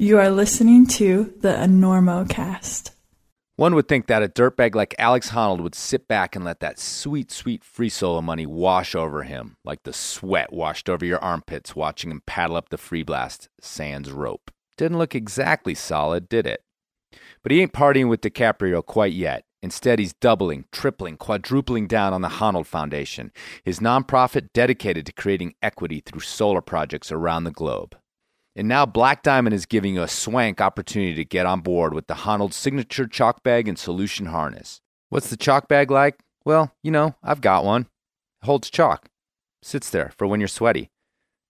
You are listening to the Enormocast. One would think that a dirtbag like Alex Honnold would sit back and let that sweet, sweet free solo money wash over him, like the sweat washed over your armpits watching him paddle up the free blast sans rope. Didn't look exactly solid, did it? But he ain't partying with DiCaprio quite yet. Instead, he's doubling, tripling, quadrupling down on the Honnold Foundation, his nonprofit dedicated to creating equity through solar projects around the globe. And now Black Diamond is giving you a swank opportunity to get on board with the Honnold signature chalk bag and solution harness. What's the chalk bag like? Well, you know, I've got one. It holds chalk. Sits there for when you're sweaty.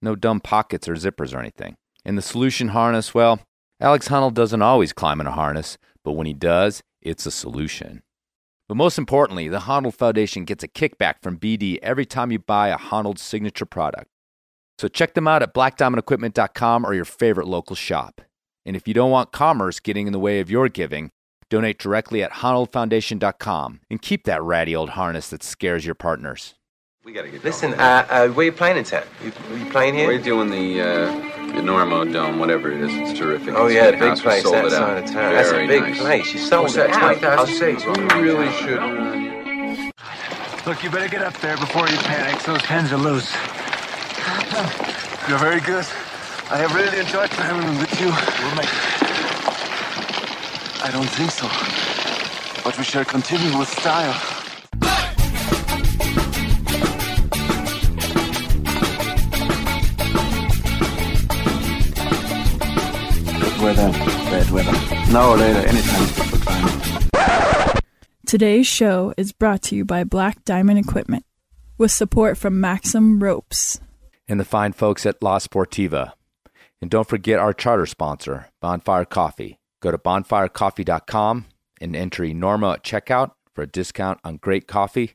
No dumb pockets or zippers or anything. And the solution harness, well, Alex Honnold doesn't always climb in a harness, but when he does, it's a solution. But most importantly, the Honnold Foundation gets a kickback from BD every time you buy a Honnold signature product. So check them out at blackdiamondequipment.com or your favorite local shop. And if you don't want commerce getting in the way of your giving, donate directly at honnoldfoundation.com and keep that ratty old harness that scares your partners. We gotta get Listen, uh, uh, where you playing in town? You, you playing here? We're doing the uh, the Normo Dome, whatever it is. It's terrific. Oh It's yeah, big house. Place sold that it out. of town. That's a big nice. place. You sold What's it that, out. 20,000 seats? We really should. Look, you better get up there before you panic. Those pens are loose. You're very good. I have really enjoyed climbing with you. We'll make I don't think so. But we shall continue with style. Good weather, bad weather. Now or later, anytime for climbing. Today's show is brought to you by Black Diamond Equipment with support from Maxim Ropes. And the fine folks at La Sportiva. And don't forget our charter sponsor, Bonfire Coffee. Go to bonfirecoffee.com and enter Enorma at checkout for a discount on great coffee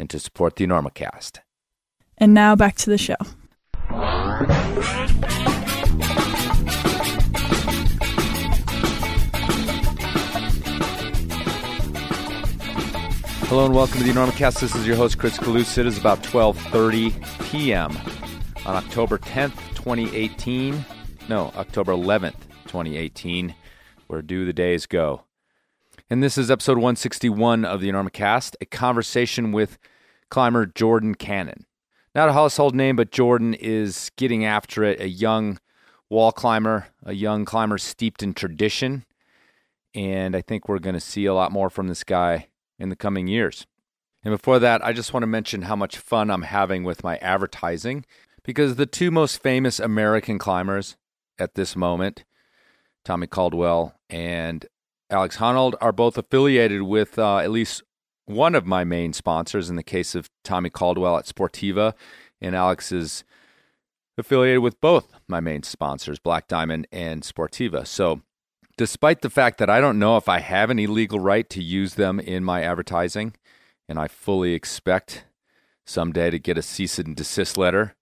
and to support the Enormocast. And now back to the show. Hello and welcome to the Enormocast. This is your host Chris Kalous. It is about 12:30 p.m. on October 10th, 2018. No, October 11th, 2018. Where do the days go? And this is episode 161 of the Enormocast, a conversation with climber Jordan Cannon. Not a household name, but Jordan is getting after it. A young wall climber, a young climber steeped in tradition. And I think we're going to see a lot more from this guy in the coming years. And before that, I just want to mention how much fun I'm having with my advertising because the two most famous American climbers at this moment, Tommy Caldwell and Alex Honnold, are both affiliated with uh, at least one of my main sponsors. In the case of Tommy Caldwell at Sportiva, and Alex is affiliated with both my main sponsors, Black Diamond and Sportiva. So despite the fact that I don't know if I have any legal right to use them in my advertising, and I fully expect someday to get a cease and desist letter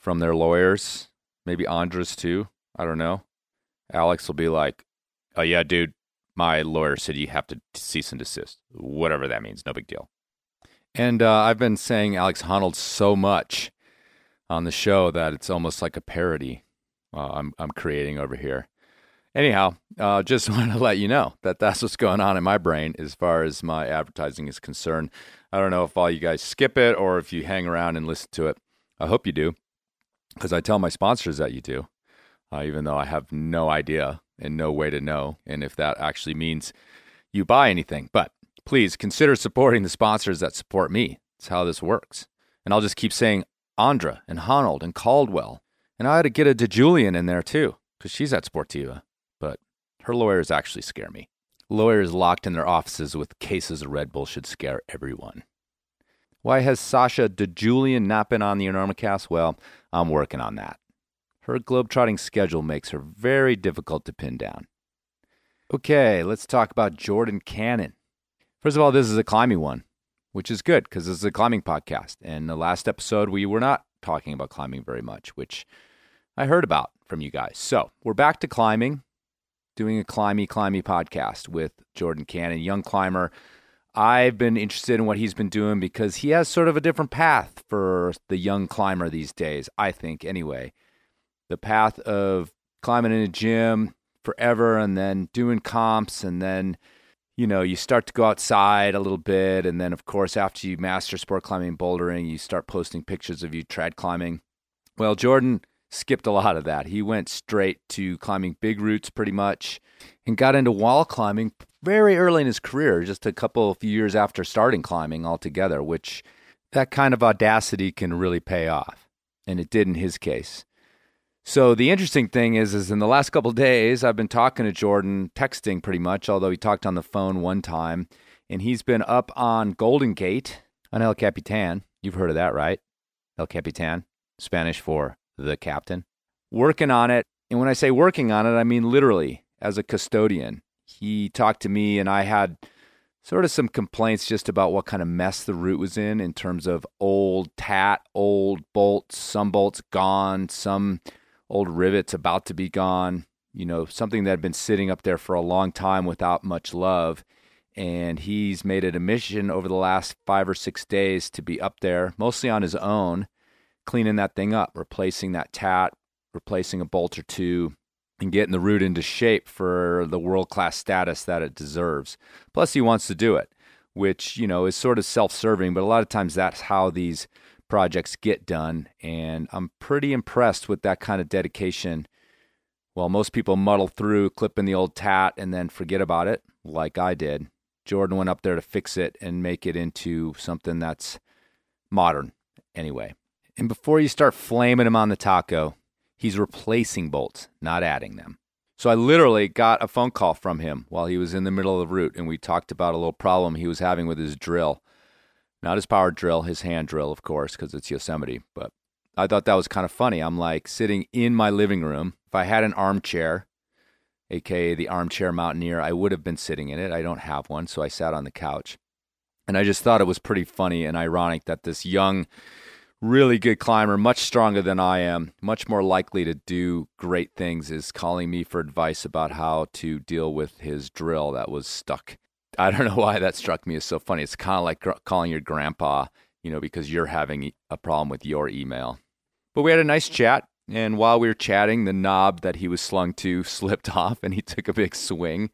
from their lawyers, maybe Ondra's too. I don't know. Alex will be like, "Oh yeah, dude, my lawyer said you have to cease and desist, whatever that means. No big deal." And uh, I've been saying Alex Honnold so much on the show that it's almost like a parody uh, I'm I'm creating over here. Anyhow, uh, just want to let you know that that's what's going on in my brain as far as my advertising is concerned. I don't know if all you guys skip it or if you hang around and listen to it. I hope you do, because I tell my sponsors that you do, uh, even though I have no idea and no way to know, and if that actually means you buy anything. But please consider supporting the sponsors that support me. It's how this works. And I'll just keep saying Ondra and Honnold and Caldwell. And I had to get a DiGiulian in there too, because she's at Sportiva but her lawyers actually scare me. Lawyers locked in their offices with cases of Red Bull should scare everyone. Why has Sasha DiGiulian not been on the Enormocast? Well, I'm working on that. Her globetrotting schedule makes her very difficult to pin down. Okay, let's talk about Jordan Cannon. First of all, this is a climbing one, which is good because this is a climbing podcast. And the last episode, we were not talking about climbing very much, which I heard about from you guys. So we're back to climbing doing a climby climby podcast with Jordan Cannon, young climber. I've been interested in what he's been doing because he has sort of a different path for the young climber these days, I think anyway. The path of climbing in a gym, forever and then doing comps and then you know you start to go outside a little bit and then of course after you master sport climbing and bouldering you start posting pictures of you trad climbing well jordan skipped a lot of that he went straight to climbing big routes pretty much and got into wall climbing very early in his career just a couple of years after starting climbing altogether which that kind of audacity can really pay off and it did in his case so the interesting thing is, is in the last couple days, I've been talking to Jordan, texting pretty much, although he talked on the phone one time, and he's been up on Golden Gate on El Capitan. You've heard of that, right? El Capitan, Spanish for the captain. Working on it, and when I say working on it, I mean literally as a custodian. He talked to me, and I had sort of some complaints just about what kind of mess the route was in, in terms of old tat, old bolts, some bolts gone, some old rivets about to be gone, you know, something that had been sitting up there for a long time without much love. And he's made it a mission over the last five or six days to be up there, mostly on his own, cleaning that thing up, replacing that tat, replacing a bolt or two, and getting the root into shape for the world class status that it deserves. Plus, he wants to do it, which, you know, is sort of self serving, but a lot of times that's how these projects get done. And I'm pretty impressed with that kind of dedication. While most people muddle through, clipping the old tat, and then forget about it, like I did, Jordan went up there to fix it and make it into something that's modern anyway. And before you start flaming him on the taco, he's replacing bolts, not adding them. So I literally got a phone call from him while he was in the middle of the route, and we talked about a little problem he was having with his drill. Not his power drill, his hand drill, of course, because it's Yosemite. But I thought that was kind of funny. I'm like sitting in my living room. If I had an armchair, aka the armchair mountaineer, I would have been sitting in it. I don't have one, so I sat on the couch. And I just thought it was pretty funny and ironic that this young, really good climber, much stronger than I am, much more likely to do great things, is calling me for advice about how to deal with his drill that was stuck I don't know why that struck me as so funny. It's kind of like gr- calling your grandpa, you know, because you're having a problem with your email. But we had a nice chat. And while we were chatting, the knob that he was slung to slipped off and he took a big swing.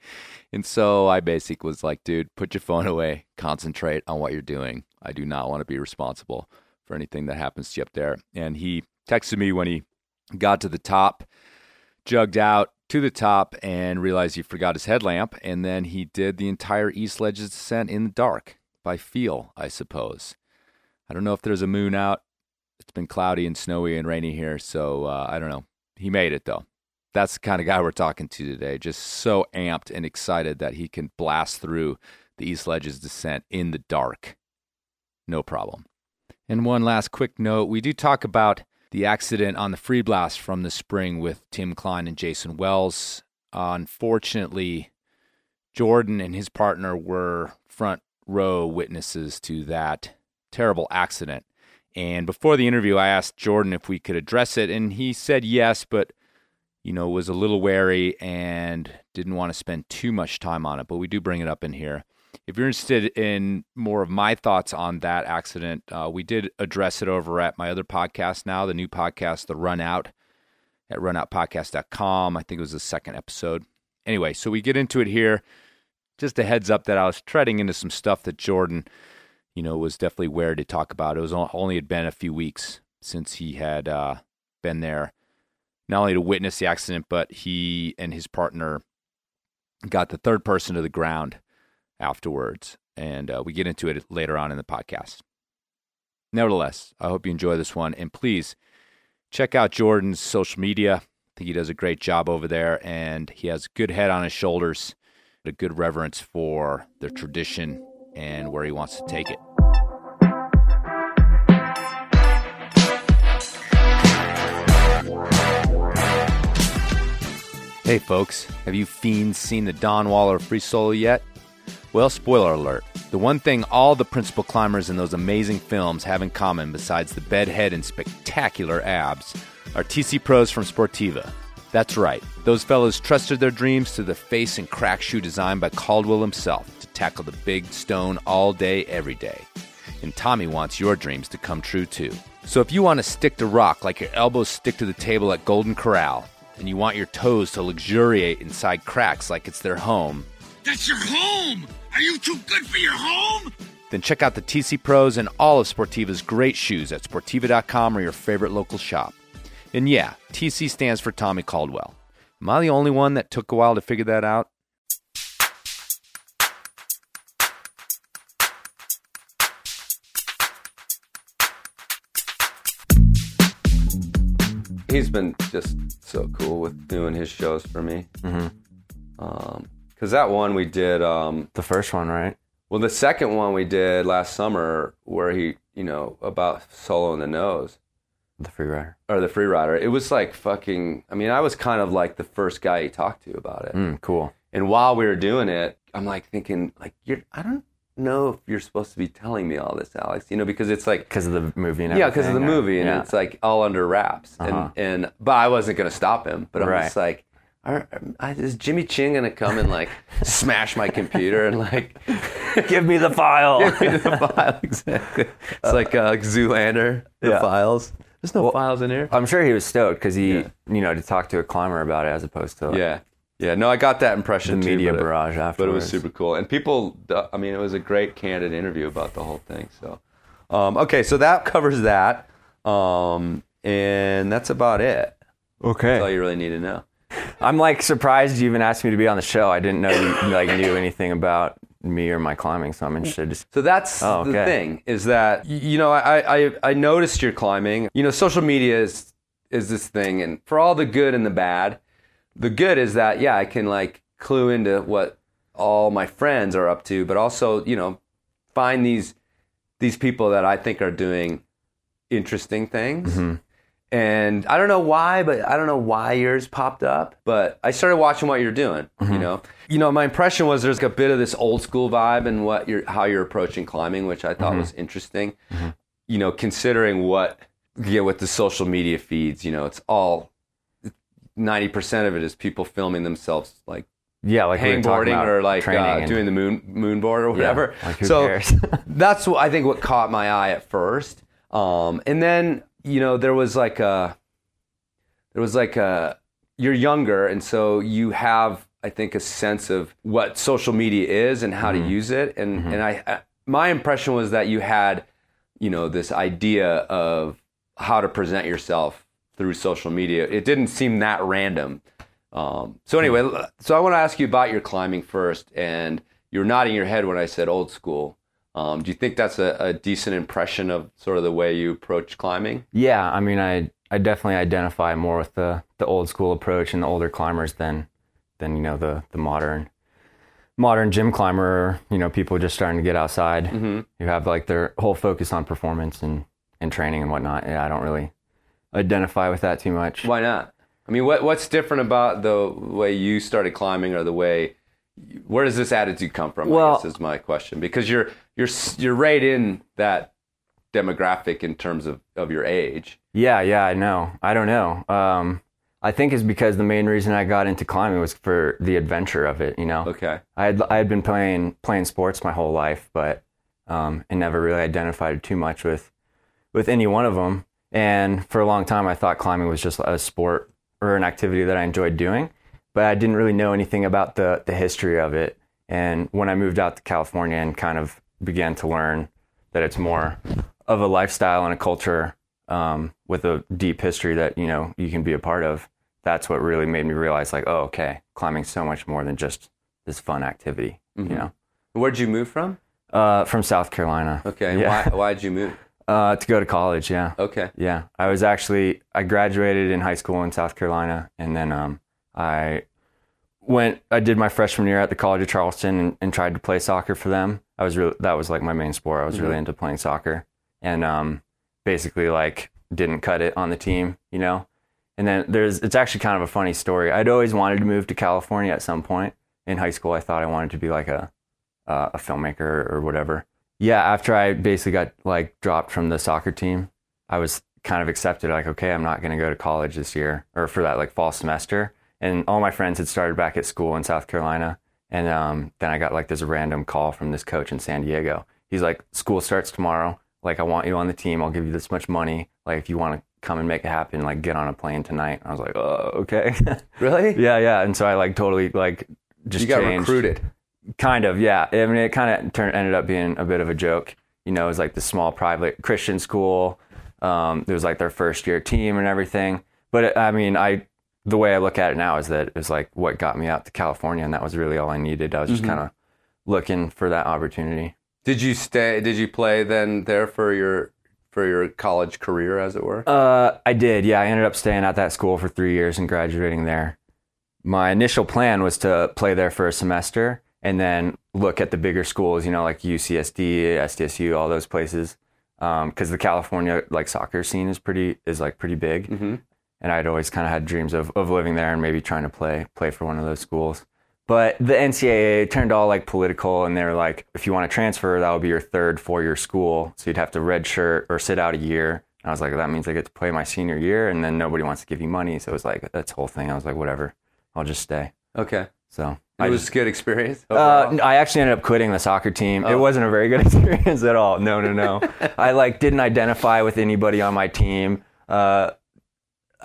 And so I basically was like, dude, put your phone away, concentrate on what you're doing. I do not want to be responsible for anything that happens to you up there. And he texted me when he got to the top, jugged out, to the top and realized he forgot his headlamp. And then he did the entire East Ledges descent in the dark by feel, I suppose. I don't know if there's a moon out. It's been cloudy and snowy and rainy here, so uh, I don't know. He made it though. That's the kind of guy we're talking to today. Just so amped and excited that he can blast through the East Ledges descent in the dark. No problem. And one last quick note we do talk about the accident on the free blast from the spring with Tim Klein and Jason Wells. Uh, unfortunately, Jordan and his partner were front row witnesses to that terrible accident. And before the interview, I asked Jordan if we could address it, and he said yes, but you know was a little wary and didn't want to spend too much time on it. But we do bring it up in here if you're interested in more of my thoughts on that accident, uh, we did address it over at my other podcast now, the new podcast, The Run Out, at runoutpodcast.com. I think it was the second episode. Anyway, so we get into it here. Just a heads up that I was treading into some stuff that Jordan, you know, was definitely where to talk about. It was only had been a few weeks since he had uh, been there, not only to witness the accident, but he and his partner got the third person to the ground afterwards. And uh, we get into it later on in the podcast. Nevertheless, I hope you enjoy this one. And please check out Jordan's social media. I think he does a great job over there, and he has a good head on his shoulders, a good reverence for the tradition and where he wants to take it. Hey, folks, have you fiends seen the Don Waller free solo yet? Well, spoiler alert. The one thing all the principal climbers in those amazing films have in common, besides the bedhead and spectacular abs, are TC pros from Sportiva. That's right, those fellows trusted their dreams to the face and crack shoe designed by Caldwell himself to tackle the big stone all day, every day. And Tommy wants your dreams to come true too. So if you want to stick to rock like your elbows stick to the table at Golden Corral, and you want your toes to luxuriate inside cracks like it's their home, That's your home! Are you too good for your home? then check out the TC Pros and all of Sportiva's great shoes at Sportiva.com or your favorite local shop. And yeah, TC stands for Tommy Caldwell. Am I the only one that took a while to figure that out? he's been just so cool with doing his shows for me. Mm-hmm. Um, cause that one we did, um, The first one, right? well, the second one we did last summer where he, you know, about solo in the nose The free rider. or the free rider. It was like fucking, I mean, I was kind of like the first guy he talked to about it. Mm, cool. And while we were doing it, I'm like thinking like, you're, I don't know if you're supposed to be telling me all this, Alex, you know, because it's like, Because of the movie and yeah, because of the or- movie, and yeah. it's like all under wraps. Uh-huh. And and but I wasn't gonna stop him. But I'm Right. just like, are, are- is Jimmy Chin gonna come and like smash my computer and like give me the file. give me the file exactly? It's like uh, like Zoolander, the Yeah. files. There's no Well, files in here. I'm sure he was stoked because he, Yeah. you know, to talk to a climber about it as opposed to yeah, yeah. No, I got that impression. the media but it- barrage But it was super cool, and people. I mean, it was a great candid interview about the whole thing. So, um, okay, so that covers that, um, and that's about it. Okay, that's all you really need to know. I'm like surprised you even asked me to be on the show. I didn't know you like knew anything about me or my climbing, so I'm interested. To... So that's Oh, the thing is that you know I, I I noticed your climbing. You know, social media is is this thing, and for all the good and the bad, the good is that yeah, I can like clue into what all my friends are up to, but also you know find these these people that I think are doing interesting things. Mhm. And I don't know why, but I don't know why yours popped up. But I started watching what you're doing. You know, you know, my impression was there's a bit of this old school vibe and what you're how you're approaching climbing, which I thought was interesting. You know, considering what yeah, with the social media feeds, you know, it's all ninety percent of it is people filming themselves like Yeah, like hangboarding or like uh, doing the moon moonboard or whatever. like, who so that's what I think what caught my eye at first. Um, and then you know there was like a there was like a you're younger and so you have I think a sense of what social media is and how to mm-hmm. use it. And mm-hmm. and I, I my impression was that you had you know this idea of how to present yourself through social media. It didn't seem that random. Um, so anyway, mm-hmm. so I want to ask you about your climbing first, and you were nodding your head when I said old school. Um, do you think that's a, a decent impression of sort of the way you approach climbing? Yeah, I mean, I I definitely identify more with the the old school approach and the older climbers than than you know the the modern modern gym climber. You know, people just starting to get outside Mm-hmm. who have like their whole focus on performance and and training and whatnot. Yeah, I don't really identify with that too much. Why not? I mean, what what's different about the way you started climbing, or the way? Where does this attitude come from? I guess is my question because you're you're you're right in that demographic in terms of of your age. Yeah, yeah, I know. I don't know. Um, I think it's because the main reason I got into climbing was for the adventure of it. You know. Okay. I had I had been playing playing sports my whole life, but um, and never really identified too much with with any one of them. And for a long time, I thought climbing was just a sport or an activity that I enjoyed doing, but I didn't really know anything about the the history of it. And when I moved out to California and kind of began to learn that it's more of a lifestyle and a culture um, with a deep history that you know you can be a part of, that's what really made me realize, like, oh, okay, climbing's so much more than just this fun activity. Mhm. You know, Where'd you move from? uh, from South Carolina. Okay. Yeah. Why why'd you move? Uh, to go to college. Yeah. Okay. Yeah, I was actually I graduated in high school in South Carolina, and then um, I went. I did my freshman year at the College of Charleston and, and tried to play soccer for them. I was really that was like my main sport. I was really into playing soccer, and um, basically like didn't cut it on the team, you know. And then there's it's actually kind of a funny story. I'd always wanted to move to California at some point in high school. I thought I wanted to be like a uh, a filmmaker or whatever. Yeah, after I basically got like dropped from the soccer team, I was kind of accepted like okay, I'm not going to go to college this year or for that like fall semester. And all my friends had started back at school in South Carolina, and um, then I got like this random call from this coach in San Diego. He's like, "School starts tomorrow. Like, I want you on the team. I'll give you this much money. Like, if you want to come and make it happen. Like get on a plane tonight. I was like, oh, okay. Really? yeah, yeah. And so I like totally like just You got changed. recruited. Kind of, yeah. I mean, it kind of turned ended up being a bit of a joke. You know, it was like the small private Christian school. Um, it was like their first year team and everything. But it, I mean, I the way I look at it now is that it was like what got me out to California, and that was really all I needed. I was just kind of looking for that opportunity. Did you stay? Did you play then there for your for your college career, as it were? Uh, I did. Yeah, I ended up staying at that school for three years and graduating there. My initial plan was to play there for a semester and then look at the bigger schools, you know, like UCSD, SDSU, all those places, because the California like soccer scene is pretty is like pretty big, Mhm. And I'd always kind of had dreams of of living there and maybe trying to play play for one of those schools. But the NCAA turned all like political, and they were like, if you want to transfer, that will be your third four year school. So you'd have to redshirt or sit out a year. And I was like, that means I get to play my senior year, and then nobody wants to give you money. So it was like that's the whole thing. I was like, whatever, I'll just stay. Okay. So It I was just, a good experience. uh. I actually ended up quitting the soccer team. It Oh. wasn't a very good experience at all. No, no, no. I like didn't identify with anybody on my team. Uh,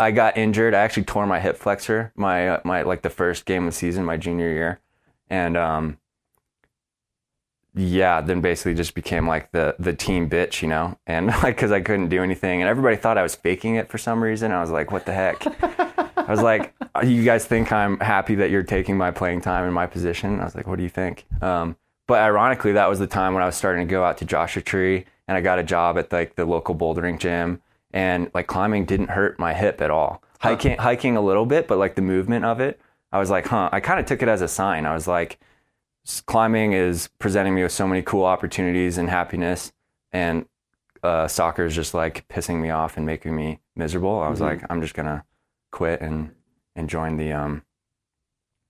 I got injured. I actually tore my hip flexor my uh, my like the first game of the season, my junior year, and um, yeah, then basically just became like the the team bitch, you know, and like because I couldn't do anything, and everybody thought I was faking it for some reason. I was like, what the heck? I was like, you guys think I'm happy that you're taking my playing time in my position? I was like, what do you think? Um, but ironically, that was the time when I was starting to go out to Joshua Tree, and I got a job at like the local bouldering gym, and like climbing didn't hurt my hip at all. Hiking, hiking a little bit, but like the movement of it, I was like, huh. I kind of took it as a sign. I was like, climbing is presenting me with so many cool opportunities and happiness, and uh, soccer is just like pissing me off and making me miserable. I was like, I'm just gonna quit and and join the um,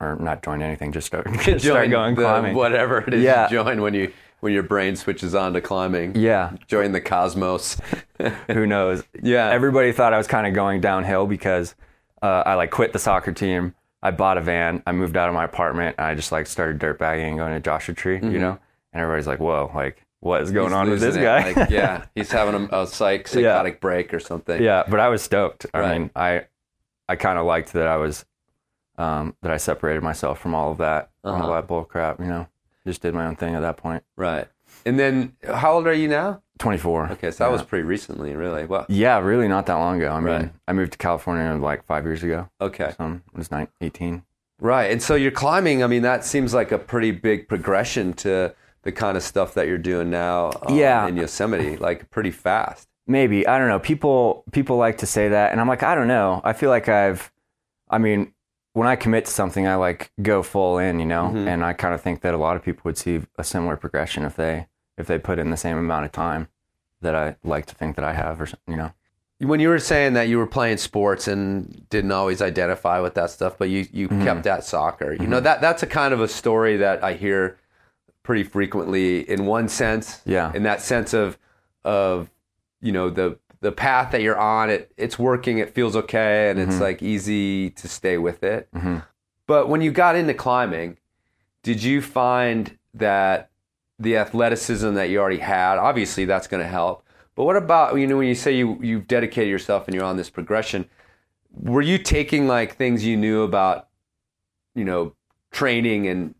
or not join anything, just start just start going the- climbing. Whatever it is Yeah. you join when you when your brain switches on to climbing. Yeah, Join the cosmos. who knows? Yeah. everybody thought I was kind of going downhill because uh, I like quit the soccer team. I bought a van. I moved out of my apartment. And I just like started dirtbagging and going to Joshua Tree, you know. And everybody's like, "Whoa, like what is going Mm-hmm. He's on with this it. guy?" Like, yeah, he's having a, a psych psychotic break or something. yeah, but I was stoked. I Right. mean, I I kind of liked that I was um, that I separated myself from all of that, Uh-huh. all that bull crap. You know, just did my own thing at that point. Right. And then, how old are you now? Twenty four. Okay, so that Yeah. was pretty recently, really. Well, Yeah, really not that long ago. I mean, Right. I moved to California like five years ago. okay. So I was nine, 18. Right. And so you're climbing. I mean, that seems like a pretty big progression to the kind of stuff that you're doing now um, Yeah. in Yosemite, like pretty fast. Maybe I don't know. People people like to say that, and I'm like, I don't know. I feel like I've, I mean, when I commit to something, I like go full in, you know. Mhm. And I kind of think that a lot of people would see a similar progression if they if they put in the same amount of time that I like to think that I have, or something, you know. When you were saying that you were playing sports and didn't always identify with that stuff, but you, you Mm-hmm. kept at soccer, you know, that that's a kind of a story that I hear pretty frequently in one sense. Yeah. In that sense of, of, you know, the, the path that you're on, it, it's working, it feels okay, and it's Mm-hmm. like easy to stay with it. But when you got into climbing, did you find that the athleticism that you already had, obviously that's going to help. But what about you know when you say you you've dedicated yourself and you're on this progression, were you taking like things you knew about you know training and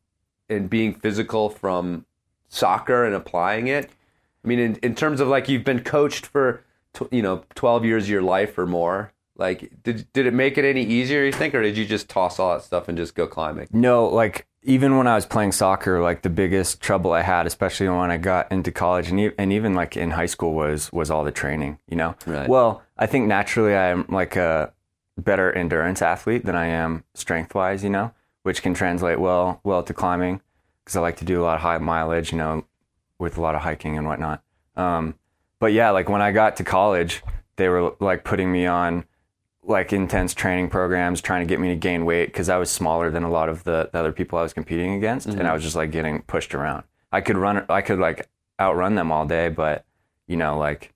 and being physical from soccer and applying it? I mean, in, in terms of like you've been coached for tw- you know 12 years of your life or more. Like, did did it make it any easier? You think, or did you just toss all that stuff and just go climbing? No, like even when I was playing soccer, like the biggest trouble I had, especially when I got into college and, e- and even like in high school, was was all the training. You know. Right. Well, I think naturally I'm like a better endurance athlete than I am strength wise. You know, which can translate well well to climbing because I like to do a lot of high mileage. You know, with a lot of hiking and whatnot. Um, but yeah, like when I got to college, they were like putting me on like intense training programs trying to get me to gain weight because I was smaller than a lot of the, the other people I was competing against and I was just like getting pushed around. I could run I could like outrun them all day but you know like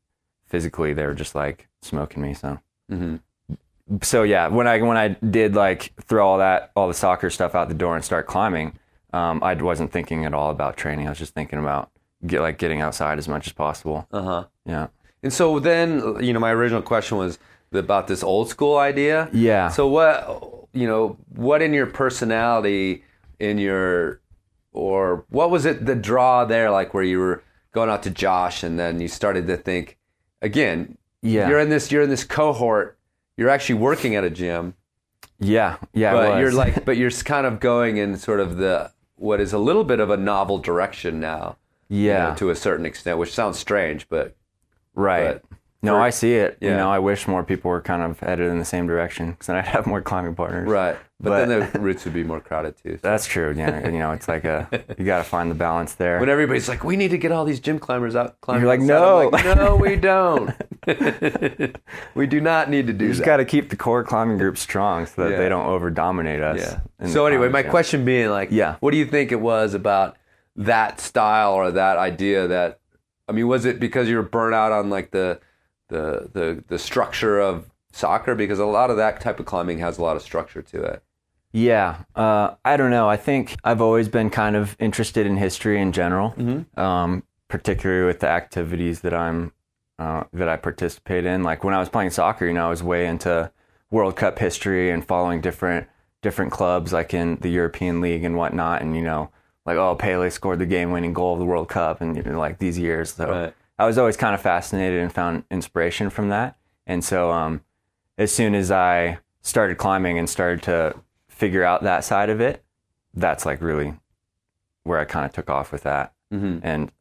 physically they were just like smoking me so Mhm. so yeah when I when I did like throw all that all the soccer stuff out the door and start climbing um, I wasn't thinking at all about training I was just thinking about get like getting outside as much as possible Uh huh. yeah And so then, you know, my original question was about this old school idea. Yeah. So what you know, what in your personality, in your, or what was it the draw there, like where you were going out to Josh, and then you started to think, again, Yeah. you're in this, you're in this cohort, you're actually working at a gym, Yeah, yeah. but you're like, but you're kind of going in sort of the what is a little bit of a novel direction now. You yeah, know, to a certain extent, which sounds strange, but right. but no, for- I see it. You know, I wish more people were kind of headed in the same direction because then I'd have more climbing partners. right. But, But- then the routes would be more crowded too. so. That's true. Yeah, you know, it's like a you got to find the balance there. when everybody's like, "We need to get all these gym climbers out." Climbing You're like, outside," "No." like, no, we don't. we do not need to do that. you just got to keep the core climbing group strong so that Yeah. they don't over dominate us. yeah. So anyway, my gym. question being like, Yeah. what do you think it was about that style or that idea that? I mean, was it because you were burnt out on like the the the the structure of soccer? Because a lot of that type of climbing has a lot of structure to it. Yeah, uh, I don't know. I think I've always been kind of interested in history in general, Mm-hmm. um, particularly with the activities that I'm uh, that I participate in. Like when I was playing soccer, you know, I was way into World Cup history and following different different clubs, like in the European League and whatnot. And you know, like oh, Pele scored the game-winning goal of the World Cup, and you know, like these years. So Right. I was always kind of fascinated and found inspiration from that. And so, um, as soon as I started climbing and started to figure out that side of it, that's like really where I kind of took off with that. Mm-hmm. And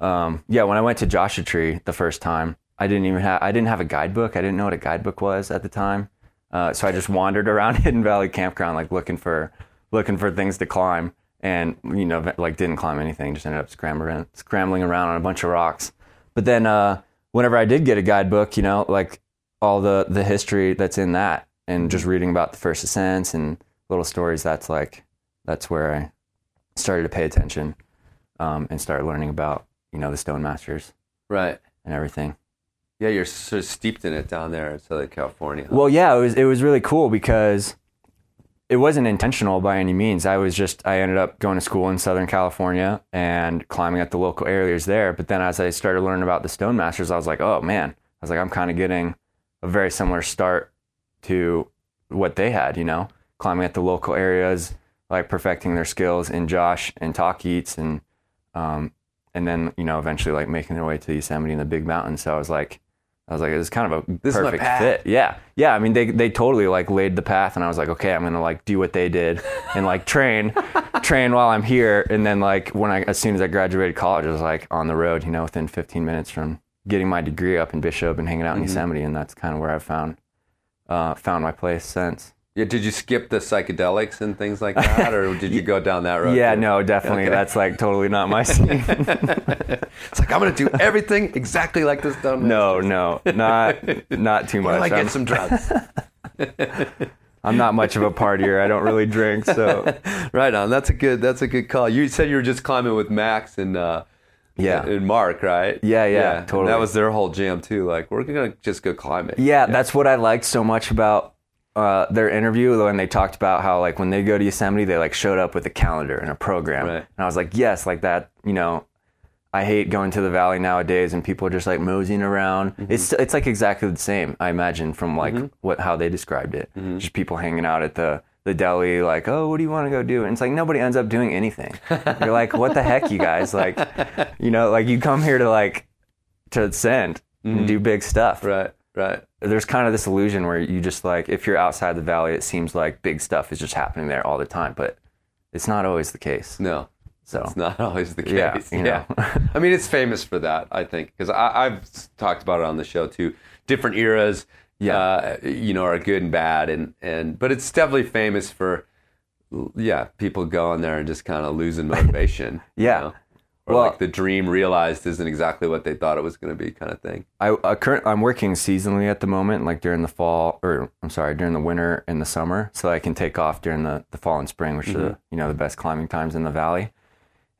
um, yeah, when I went to Joshua Tree the first time, I didn't even have I didn't have a guidebook. I didn't know what a guidebook was at the time, uh, so I just wandered around Hidden Valley Campground like looking for looking for things to climb, and you know like didn't climb anything. Just ended up scrambling scrambling around on a bunch of rocks. But then uh, whenever I did get a guidebook, you know, like all the the history that's in that, and just reading about the first ascents and little stories, that's like that's where I started to pay attention um, and start learning about you know the Stone Masters Right. and everything. Yeah, you're sort of steeped in it down there in Southern California. huh? Well, yeah, it was it was really cool because it wasn't intentional by any means. I was just I ended up going to school in Southern California and climbing at the local areas there. But then as I started learning about the Stone Masters, I was like, oh man, I was like, I'm kind of getting a very similar start to what they had. You know, climbing at the local areas, like perfecting their skills in Josh and Tahquitz and um, and then you know eventually like making their way to the Yosemite and the Big Mountains. So I was like, I was like, it's kind of a This perfect fit. Yeah, yeah. I mean, they they totally like laid the path, and I was like, okay, I'm gonna like do what they did and like train, train while I'm here, and then like when I as soon as I graduated college, I was like on the road, you know, within 15 minutes from getting my degree up in Bishop and hanging out in Mm-hmm. Yosemite, and that's kind of where I've found uh, found my place since. Yeah, did you skip the psychedelics and things like that, or did you go down that road? Yeah, too? no, definitely. Okay. That's like totally not my scene. It's like I'm gonna do everything exactly like this stone. no, no, not not too much. I I'm- get some drugs. I'm not much of a partier. I don't really drink, so right on. That's a good. That's a good call. You said you were just climbing with Max and uh, yeah. and Mark, right? Yeah, yeah, And totally. That was their whole jam too. Like we're gonna just go climb it. Yeah, that's what I liked so much about uh, their interview when they talked about how like when they go to Yosemite, they like showed up with a calendar and a program, Right. and I was like, yes, like that. You know, I hate going to the valley nowadays and people are just like moseying around. Mm-hmm. It's it's like exactly the same, I imagine, from like what how they described it. Mm-hmm. Just people hanging out at the the deli, like, oh, what do you want to go do? And it's like nobody ends up doing anything. You're like, what the heck, you guys? Like, you know, like you come here to like to ascend and do big stuff Mm-hmm. Right. Right. There's kind of this illusion where you just like if you're outside the valley it seems like big stuff is just happening there all the time but it's not always the case No. so It's not always the case. Yeah, you know. I mean, it's famous for that, I think, because I've talked about it on the show too. Different eras, Yeah. uh, you know, are good and bad, and and but it's definitely famous for, yeah, people going there and just kind of losing motivation. you Yeah. know? Or Well- like the dream realized isn't exactly what they thought it was going to be, kind of thing. I, I current, I'm working seasonally at the moment, like during the fall, or I'm sorry, during the winter and the summer, so I can take off during the, the fall and spring, which are the, mm-hmm. you know the best climbing times in the valley.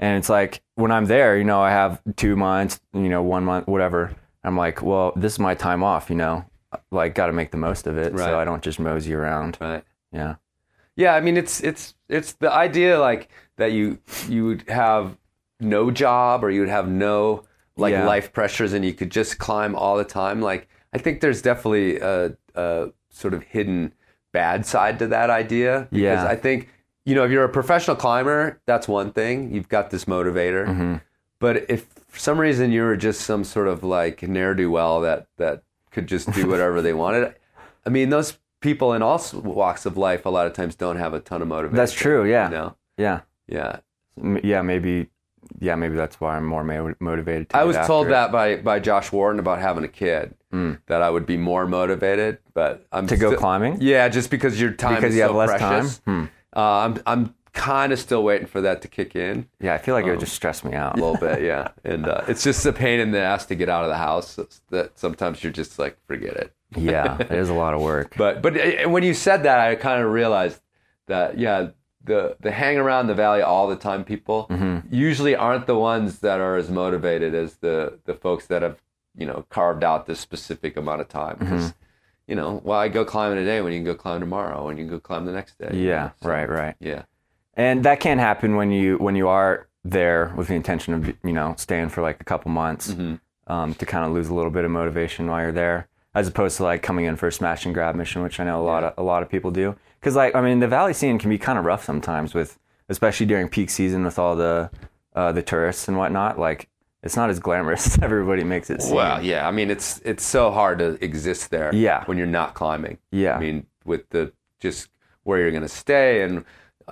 And it's like when I'm there, you know, I have two months, you know, one month, whatever. I'm like, well, this is my time off, you know, like got to make the most of it, Right. so I don't just mosey around. Right. Yeah, Yeah, I mean it's it's it's the idea like that you you would have no job or you would have no like Yeah. life pressures and you could just climb all the time. Like I think there's definitely a, a sort of hidden bad side to that idea. Because Yeah. I think you know if you're a professional climber, that's one thing. You've got this motivator. Mm-hmm. But if for some reason you were just some sort of like ne'er do well that that could just do whatever they wanted, I mean, those people in all walks of life a lot of times don't have a ton of motivation. That's true. Yeah. You know? Yeah. Yeah. Yeah. Maybe. Yeah. Maybe that's why I'm more mo- motivated. To I was told it. that by by Josh Wharton about having a kid that I would be more motivated, but I'm To go still- climbing? Yeah, just because your time Because is you have so less precious. time? Uh, I'm I'm kind of still waiting for that to kick in Yeah. I feel like it Um, would just stress me out. a little bit, yeah. And uh, it's just a pain in the ass to get out of the house. That sometimes you're just like, forget it. yeah. It is a lot of work. But but when you said that, I kind of realized that yeah, the the hang around the valley all the time people Mm-hmm. usually aren't the ones that are as motivated as the the folks that have you know carved out this specific amount of time. Mm-hmm. 'Cause, You know, why go climbing today when you can go climb tomorrow and you can go climb the next day? you yeah. know? So, Right. Right. Yeah. And that can happen when you when you are there with the intention of you know staying for like a couple months Mm-hmm. um, to kind of lose a little bit of motivation while you're there, as opposed to like coming in for a smash and grab mission, which I know a lot of a lot of people do. Because like I mean, the valley scene can be kind of rough sometimes with, especially during peak season with all the uh, the tourists and whatnot. Like it's not as glamorous as everybody makes it seem. Well, yeah. I mean, it's it's so hard to exist there. Yeah. When you're not climbing. Yeah. I mean, with the just where you're going to stay and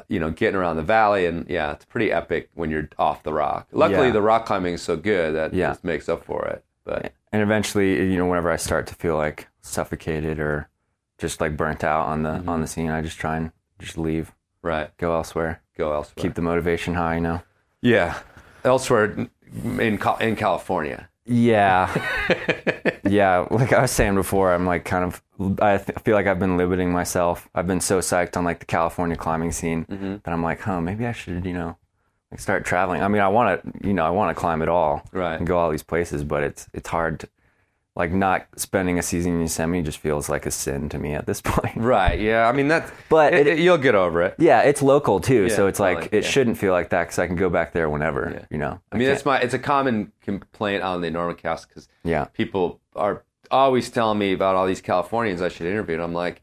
you know getting around the valley and yeah, it's pretty epic when you're off the rock. Luckily, Yeah. the rock climbing is so good that Yeah. just makes up for it. But and eventually you know whenever i start to feel like suffocated or just like burnt out on the Mm-hmm. on the scene i just try and just leave right, go elsewhere go elsewhere. keep the motivation high you know yeah, elsewhere in Cal- in California. yeah yeah like i was saying before i'm like kind of i th- feel like i've been limiting myself i've been so psyched on like the california climbing scene Mm-hmm. that i'm like huh maybe i should you know like start traveling i mean i want to you know i want to climb it all Right. and go all these places but it's it's hard to, like not spending a season in yosemite just feels like a sin to me at this point Right. Yeah. I mean that. But it, it- you'll get over it. Yeah, it's local too, so Yeah, it's like totally, it yeah. shouldn't feel like that because I can go back there whenever. Yeah. You know, I mean, that's my. It's a common complaint on the Normacast because Yeah. people are always telling me about all these Californians I should interview, and I'm like,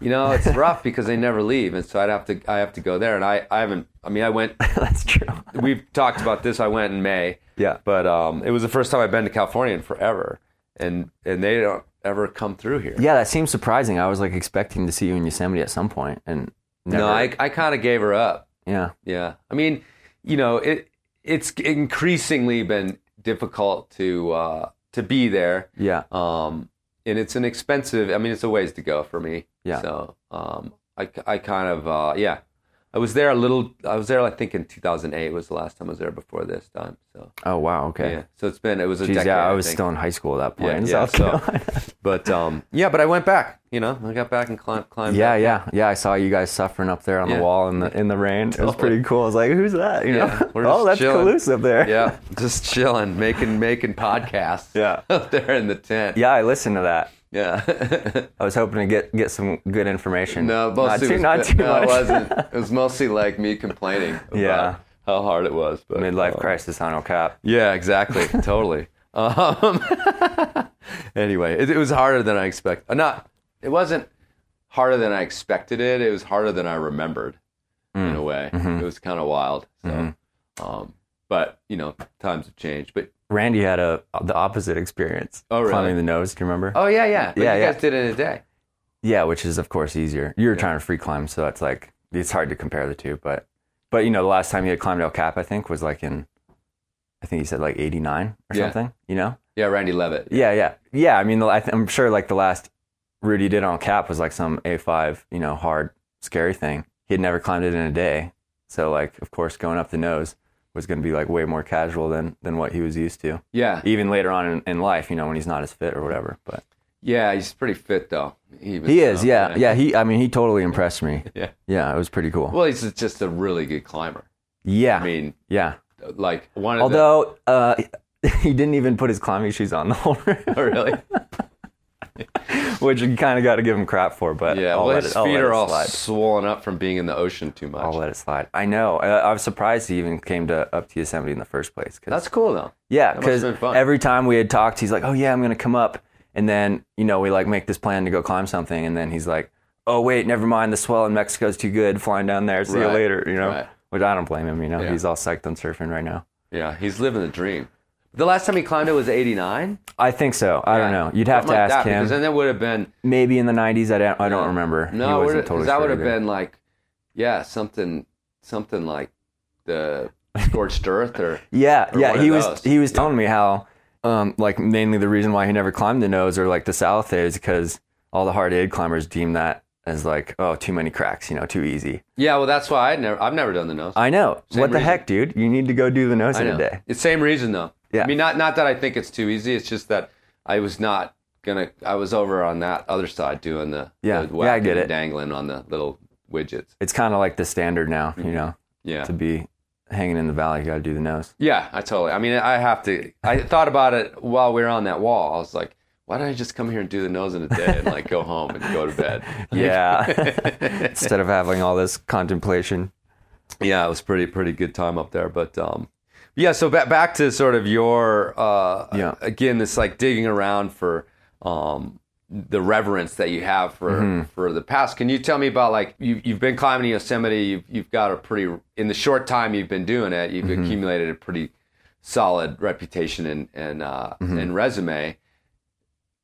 you know, it's rough because they never leave, and so I'd have to. I have to go there, and I. I haven't. I mean, I went. that's true. We've talked about this. I went in May. Yeah. But um, it was the first time I've been to California in forever, and and they don't ever come through here. yeah, that seems surprising. I was like expecting to see you in Yosemite at some point, and never. No, I I kind of gave her up. yeah, Yeah, I mean, you know, it it's increasingly been difficult to uh, to be there. yeah, Um, and it's an expensive. I mean, it's a ways to go for me. Yeah. So um, I I kind of uh, yeah. I was there a little. I was there, I think, in 2008 was the last time I was there before this time. So Oh wow, okay. yeah. So it's been. It was a Jeez, decade. yeah, I was think. still in high school at that point Yeah, in yeah, so- But um, yeah, but I went back. You know, I got back and climbed. climbed yeah, yeah, yeah. I saw you guys suffering up there on Yeah. the wall in the in the rain. It was pretty cool. I was like, "Who's that?" You know? Oh, that's chilling. Kalous up there. Yeah, just chilling, making making podcasts. Yeah. up there in the tent. yeah. I listened to that. Yeah. I was hoping to get get some good information. No, not mostly too, was, not too no, much. it wasn't. It was mostly like me complaining about Yeah. how hard it was. But Midlife uh, crisis on El Cap. Yeah, exactly, totally. Um, anyway, it, it was harder than I expected. Not, it wasn't harder than I expected it. It was harder than I remembered. Mm. In a way, Mm-hmm. it was kind of wild. So, um, but you know, times have changed. But Randy had a the opposite experience. Oh, really? Climbing the nose. Do you remember? oh yeah, yeah, but Yeah, you yeah. guys did it in a day. Yeah, which is of course easier. You were trying to free climb, so it's like it's hard to compare the two. But but you know, the last time you had climbed El Cap, I think was like in, I think you said like '89 or Yeah. something. You know? Yeah, Randy Leavitt. Yeah, yeah, yeah. I mean, the, I th- I'm sure like the last route he did on Cap was like some A5, you know, hard, scary thing. He had never climbed it in a day, so like of course going up the nose was going to be like way more casual than than what he was used to. Yeah, Even later on in, in life, you know, when he's not as fit or whatever. But yeah, he's pretty fit though. He, was, he is, um, yeah, yeah. He, I mean, he totally impressed me. yeah. Yeah, it was pretty cool. Well, he's just a really good climber. Yeah. I mean, yeah. like one of Although uh, he didn't even put his climbing shoes on the whole the, really, which you kind of got to give him crap for. But yeah. I'll well, let his it, feet are all slide. swollen up from being in the ocean too much. I'll let it slide. I know. I, I was surprised he even came to up to Yosemite in the first place. 'cause- That's cool though. yeah, because every time we had talked, he's like, "Oh yeah, I'm gonna come up," And then, you know, we like make this plan to go climb something. And then he's like, oh, wait, never mind. The swell in Mexico's too good. Flying down there. See you later. You know, Right. which I don't blame him. You know, Yeah. he's all psyched on surfing right now. Yeah, he's living the dream. The last time he climbed it was 89? I think so. I don't know. You'd have to ask him. Because then that would have been. Maybe in the 90s. I don't, I don't remember. he No, wasn't would- totally that sure would have either. been like, yeah, something, something like the scorched earth or. Yeah, or yeah. He was those. he was telling me how, um, like mainly the reason why he never climbed the nose or like the south is because all the hard aid climbers deem that as like oh too many cracks, you know, too easy. Yeah, well, that's why I never. I've never done the nose. I know. What the reason. heck, dude? You need to go do the nose I in know. a day. It's same reason though. Yeah. I mean, not not that I think it's too easy. It's just that I was not gonna. I was over on that other side doing the Yeah. the Yeah, I get it. dangling on the little widgets. It's kind of like the standard now, Mm-hmm. you know, Yeah. to be hanging in the valley, you got to do the nose. Yeah, I totally. I mean, I have to. I thought about it while we were on that wall. I was like, why don't I just come here and do the nose in a day and like go home and go to bed? Yeah. Instead of having all this contemplation. yeah, it was pretty pretty good time up there. But um, yeah. So back back to sort of your uh, Yeah. again this like digging around for um the reverence that you have for Mm-hmm. for the past. Can you tell me about like you you've been climbing Yosemite? You've you've got a pretty in the short time you've been doing it. You've Mm-hmm. accumulated a pretty solid reputation and and uh, Mm-hmm. and resume.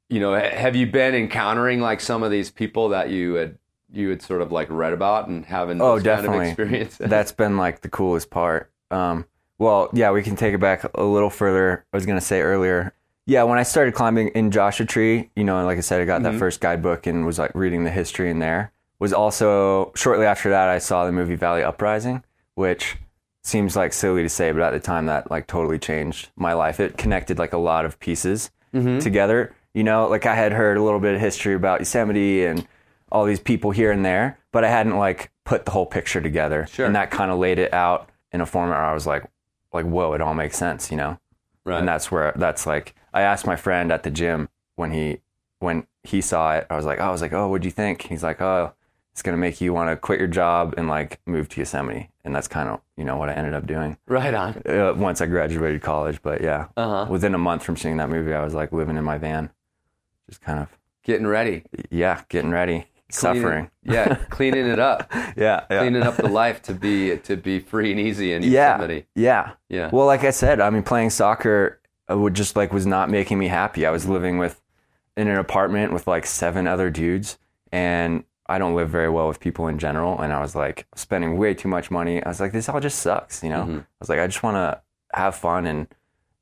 You know, ha- have you been encountering like some of these people that you had you had sort of like read about and having Oh, those kind of definitely. experiences? That's been like the coolest part. Um, well, yeah, we can take it back a little further. I was gonna say earlier. Yeah, when I started climbing in Joshua Tree, you know, and like I said, I got Mm-hmm. that first guidebook and was like reading the history in there. Was also shortly after that I saw the movie Valley Uprising, which seems like silly to say, but at the time that like totally changed my life. It connected like a lot of pieces Mm-hmm. together. You know, like I had heard a little bit of history about Yosemite and all these people here and there, but I hadn't like put the whole picture together. Sure. And that kind of laid it out in a format where I was like, like, whoa, it all makes sense, you know? right. And that's where that's like I asked my friend at the gym when he when he saw it, I was like, oh, I was like, oh, what'd you think? He's like, oh, it's gonna make you want to quit your job and like move to Yosemite, and that's kind of you know what I ended up doing right on. uh, once I graduated college. But yeah, Uh huh. within a month from seeing that movie, I was like living in my van, just kind of Getting ready. yeah, getting ready, Cleaning- suffering. Yeah, cleaning it up. Yeah, yeah. Cleaning up the life to be to be free and easy in yeah, Yosemite. yeah. Yeah. Well, like I said, I mean, playing soccer uh, would just like was not making me happy. I was living with in an apartment with like seven other dudes, and I don't live very well with people in general. And I was like spending way too much money. I was like, this all just sucks, you know. Mm-hmm. I was like, I just want to have fun, and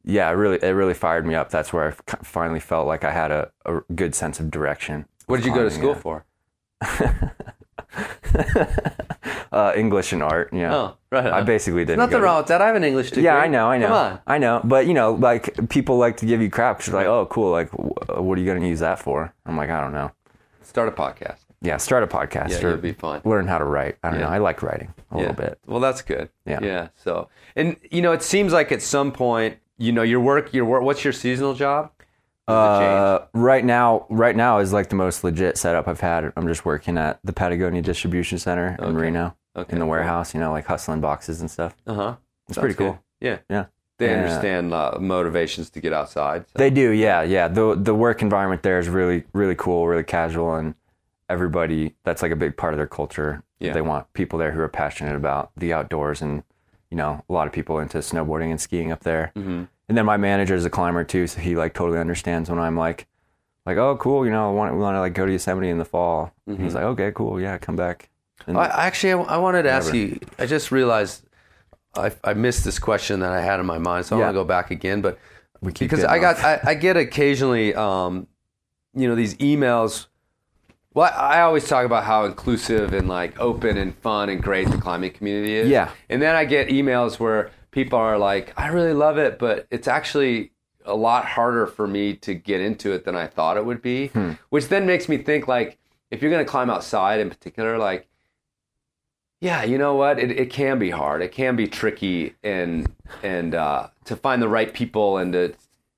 yeah, it really, it really fired me up. That's where I finally felt like I had a, a good sense of direction. What did you go to school yeah. for? Uh, English and art. Yeah. Oh, right. I basically didn't. Nothing wrong with that. I have an English degree. Yeah, I know, I know, Come on. I know. But you know, like people like to give you crap because like, oh, cool. Like, wh- what are you going to use that for? I'm like, I don't know. Start a podcast. Yeah, start a podcast Yeah, or you'll be fun. learn how to write. I don't Yeah. know. I like writing a little bit. Well, that's good. Yeah. Yeah. So, and you know, it seems like at some point, you know, your work, your work. What's your seasonal job? Does it change? Uh, right now, right now is like the most legit setup I've had. I'm just working at the Patagonia Distribution Center in Okay. Reno, Okay, in the warehouse. You know, like hustling boxes and stuff. Uh huh. It's pretty cool. Yeah. Yeah. They Yeah. understand uh, motivations to get outside. so- They do, yeah, yeah. The the work environment there is really really cool, really casual, and everybody that's like a big part of their culture. Yeah. They want people there who are passionate about the outdoors, and you know, a lot of people into snowboarding and skiing up there. Mm-hmm. And then my manager is a climber too, so he like totally understands when I'm like, like, oh, cool, you know, I want we want to like go to Yosemite in the fall. And He's like, okay, cool, yeah, come back. And- Mm-hmm. I, actually, I, I wanted to ask you. I just realized I, I missed this question that I had in my mind, so I want to go back again. But we keep because I got. I, I get occasionally, um, you know, these emails. Well, I I always talk about how inclusive and like open and fun and great the climbing community is. Yeah. And then I get emails where people are like, "I really love it, but it's actually a lot harder for me to get into it than I thought it would be." Hmm. Which then makes me think like, if you're going to climb outside in particular, like yeah, you know what? It, it can be hard. It can be tricky and and uh, to find the right people and to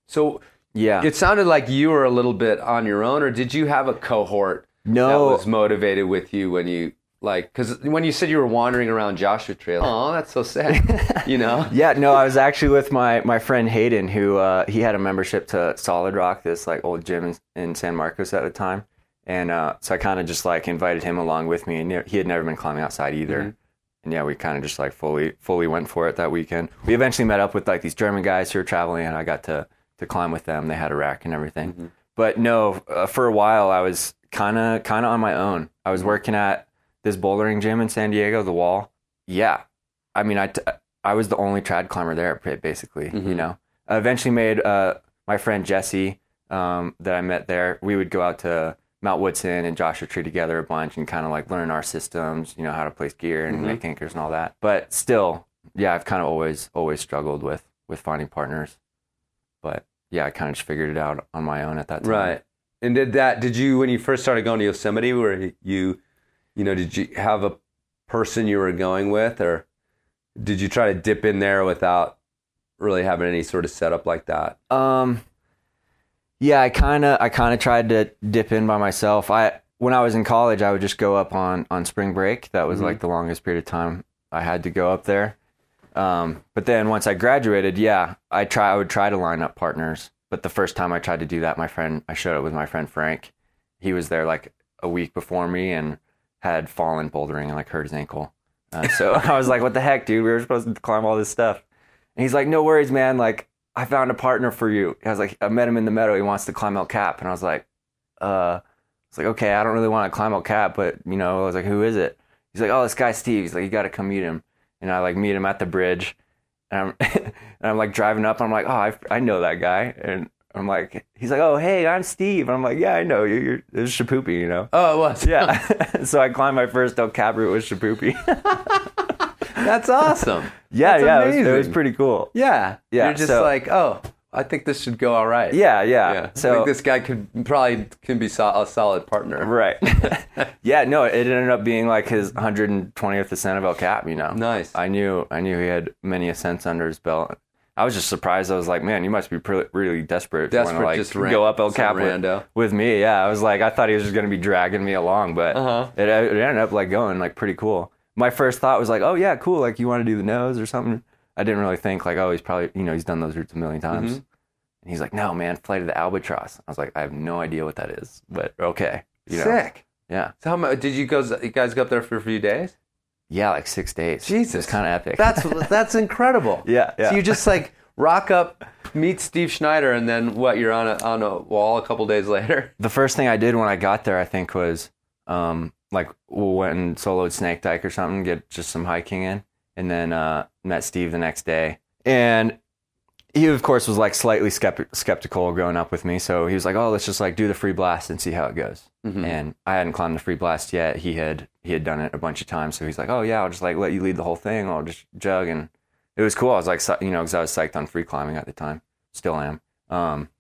so yeah. it sounded like you were a little bit on your own, or did you have a cohort that no, was motivated with you when you like because when you said you were wandering around Joshua Trail, oh, that's so sad. you know? Yeah, no, I was actually with my my friend Hayden, who uh, he had a membership to Solid Rock, this like old gym in, in San Marcos at the time, and uh, so I kind of just like invited him along with me, and he had never been climbing outside either. And yeah, we kind of just like fully fully went for it that weekend. We eventually met up with like these German guys who were traveling, and I got to to climb with them. They had a rack and everything. But no, uh, for a while I was kind of kind of on my own. I was working at this bouldering gym in San Diego, the Wall. Yeah, I mean, I, t- I was the only trad climber there, ba- basically. You know, I eventually made uh, my friend Jesse um, that I met there. We would go out to Mount Woodson and Joshua Tree together a bunch and kind of like learn our systems, you know, how to place gear and make anchors and all that. But still, yeah, I've kind of always always struggled with with finding partners. But yeah, I kind of just figured it out on my own at that time. Right. And did that? Did you when you first started going to Yosemite? Where you, you know, did you have a person you were going with, or did you try to dip in there without really having any sort of setup like that? Um, yeah, I kind of I kind of tried to dip in by myself. I when I was in college, I would just go up on on spring break. That was like the longest period of time I had to go up there. Um, but then once I graduated, yeah, I try I would try to line up partners. But the first time I tried to do that, my friend I showed up with my friend Frank. He was there like a week before me and had fallen bouldering and like hurt his ankle. Uh, so I was like, "What the heck, dude? We were supposed to climb all this stuff." And he's like, "No worries, man. Like, I found a partner for you." I was like, "I met him in the meadow. He wants to climb El Cap." And I was like, "Uh," it's like, "Okay, I don't really want to climb El Cap, but you know," I was like, "Who is it?" He's like, "Oh, this guy Steve." He's like, "You got to come meet him." And I like meet him at the bridge, and I'm and I'm like driving up. I'm like, "Oh, I, I know that guy." And I'm like, he's like, "Oh, hey, I'm Steve." And I'm like, "Yeah, I know you. You're it's Shapoopy, you know." Oh, it was. Yeah. so I climbed my first El Cap route with Shapoopy. That's awesome. yeah, That's yeah, it was, it was pretty cool. Yeah. Yeah, You're just so- like, oh, I think this should go all right. Yeah, yeah. Yeah. I So think this guy could probably can be so- a solid partner. Right. yeah, no, it ended up being like his 120th ascent of El Cap, you know. Nice. I knew I knew he had many ascents under his belt. I was just surprised. I was like, man, you must be pre- really desperate, to Desperate, wanna, like just ran- go up El Cap with, with me. Yeah, I was like, I thought he was just going to be dragging me along, but Uh-huh. it, it ended up like going like pretty cool. My first thought was like, oh yeah, cool. Like you want to do the nose or something? I didn't really think like, oh, he's probably you know he's done those routes a million times. Mm-hmm. And he's like, no, man, flight of the albatross. I was like, I have no idea what that is, but okay, you know. Sick. Yeah. So how much did you guys you guys go up there for a few days? Yeah, like six days. Jesus. Kind of epic. That's that's incredible. Yeah, yeah. So you just like rock up, meet Steve Schneider, and then what? You're on a on a wall a couple days later. the first thing I did when I got there, I think, was um, like we went and soloed Snake Dyke or something, get just some hiking in, and then uh, met Steve the next day. And he, of course, was like slightly skepti- skeptical growing up with me. So he was like, "Oh, let's just like do the free blast and see how it goes." And I hadn't climbed the free blast yet. He had he had done it a bunch of times. So he's like, "Oh yeah, I'll just like let you lead the whole thing. I'll just jug." And it was cool. I was like, you know, because I was psyched on free climbing at the time, still am. Um,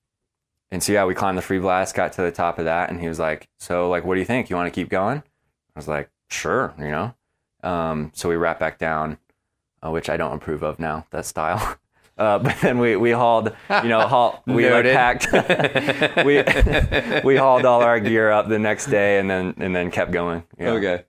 and so yeah, we climbed the free blast, got to the top of that, and he was like, "So like, what do you think? You want to keep going?" I was like, "Sure," you know. Um, so we wrapped back down, uh, which I don't approve of now. That style. Uh, but then we we hauled, you know, haul, we like packed, we we hauled all our gear up the next day, and then and then kept going. know. Okay.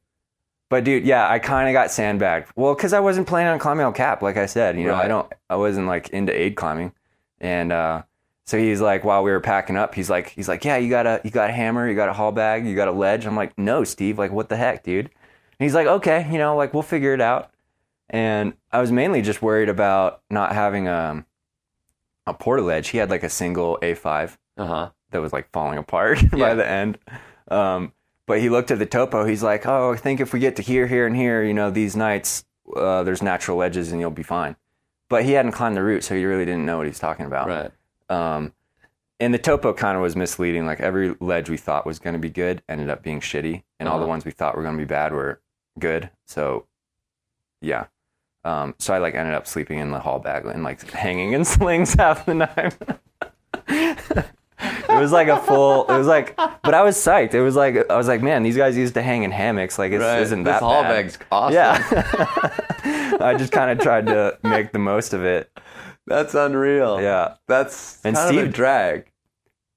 But dude, yeah, I kind of got sandbagged. Well, because I wasn't planning on climbing El Cap, like I said. You know, Right. I don't, I wasn't like into aid climbing, and uh, so he's like, while we were packing up, he's like, he's like, yeah, you got a, you got a hammer, you got a haul bag, you got a ledge. I'm like, no, Steve, like, what the heck, dude? And he's like, okay, you know, like we'll figure it out. And I was mainly just worried about not having a, a porta ledge. He had like a single A5 Uh huh. that was like falling apart Yeah. by the end. Um, but he looked at the topo. He's like, "Oh, I think if we get to here, here, and here, you know, these nights, uh, there's natural ledges, and you'll be fine." But he hadn't climbed the route, so he really didn't know what he was talking about. Right. Um, and the topo kind of was misleading. Like every ledge we thought was going to be good ended up being shitty, and all the Uh-huh. ones we thought were going to be bad were good. So, yeah. Um, so I like ended up sleeping in the haul bag and like hanging in slings half the night. it was like a full. It was like, but I was psyched. It was like I was like, man, these guys used to hang in hammocks. Like it Right. isn't this that haul bad. bag's awesome. Yeah. I just kind of tried to make the most of it. That's unreal. Yeah. That's And kind of a Steve- drag.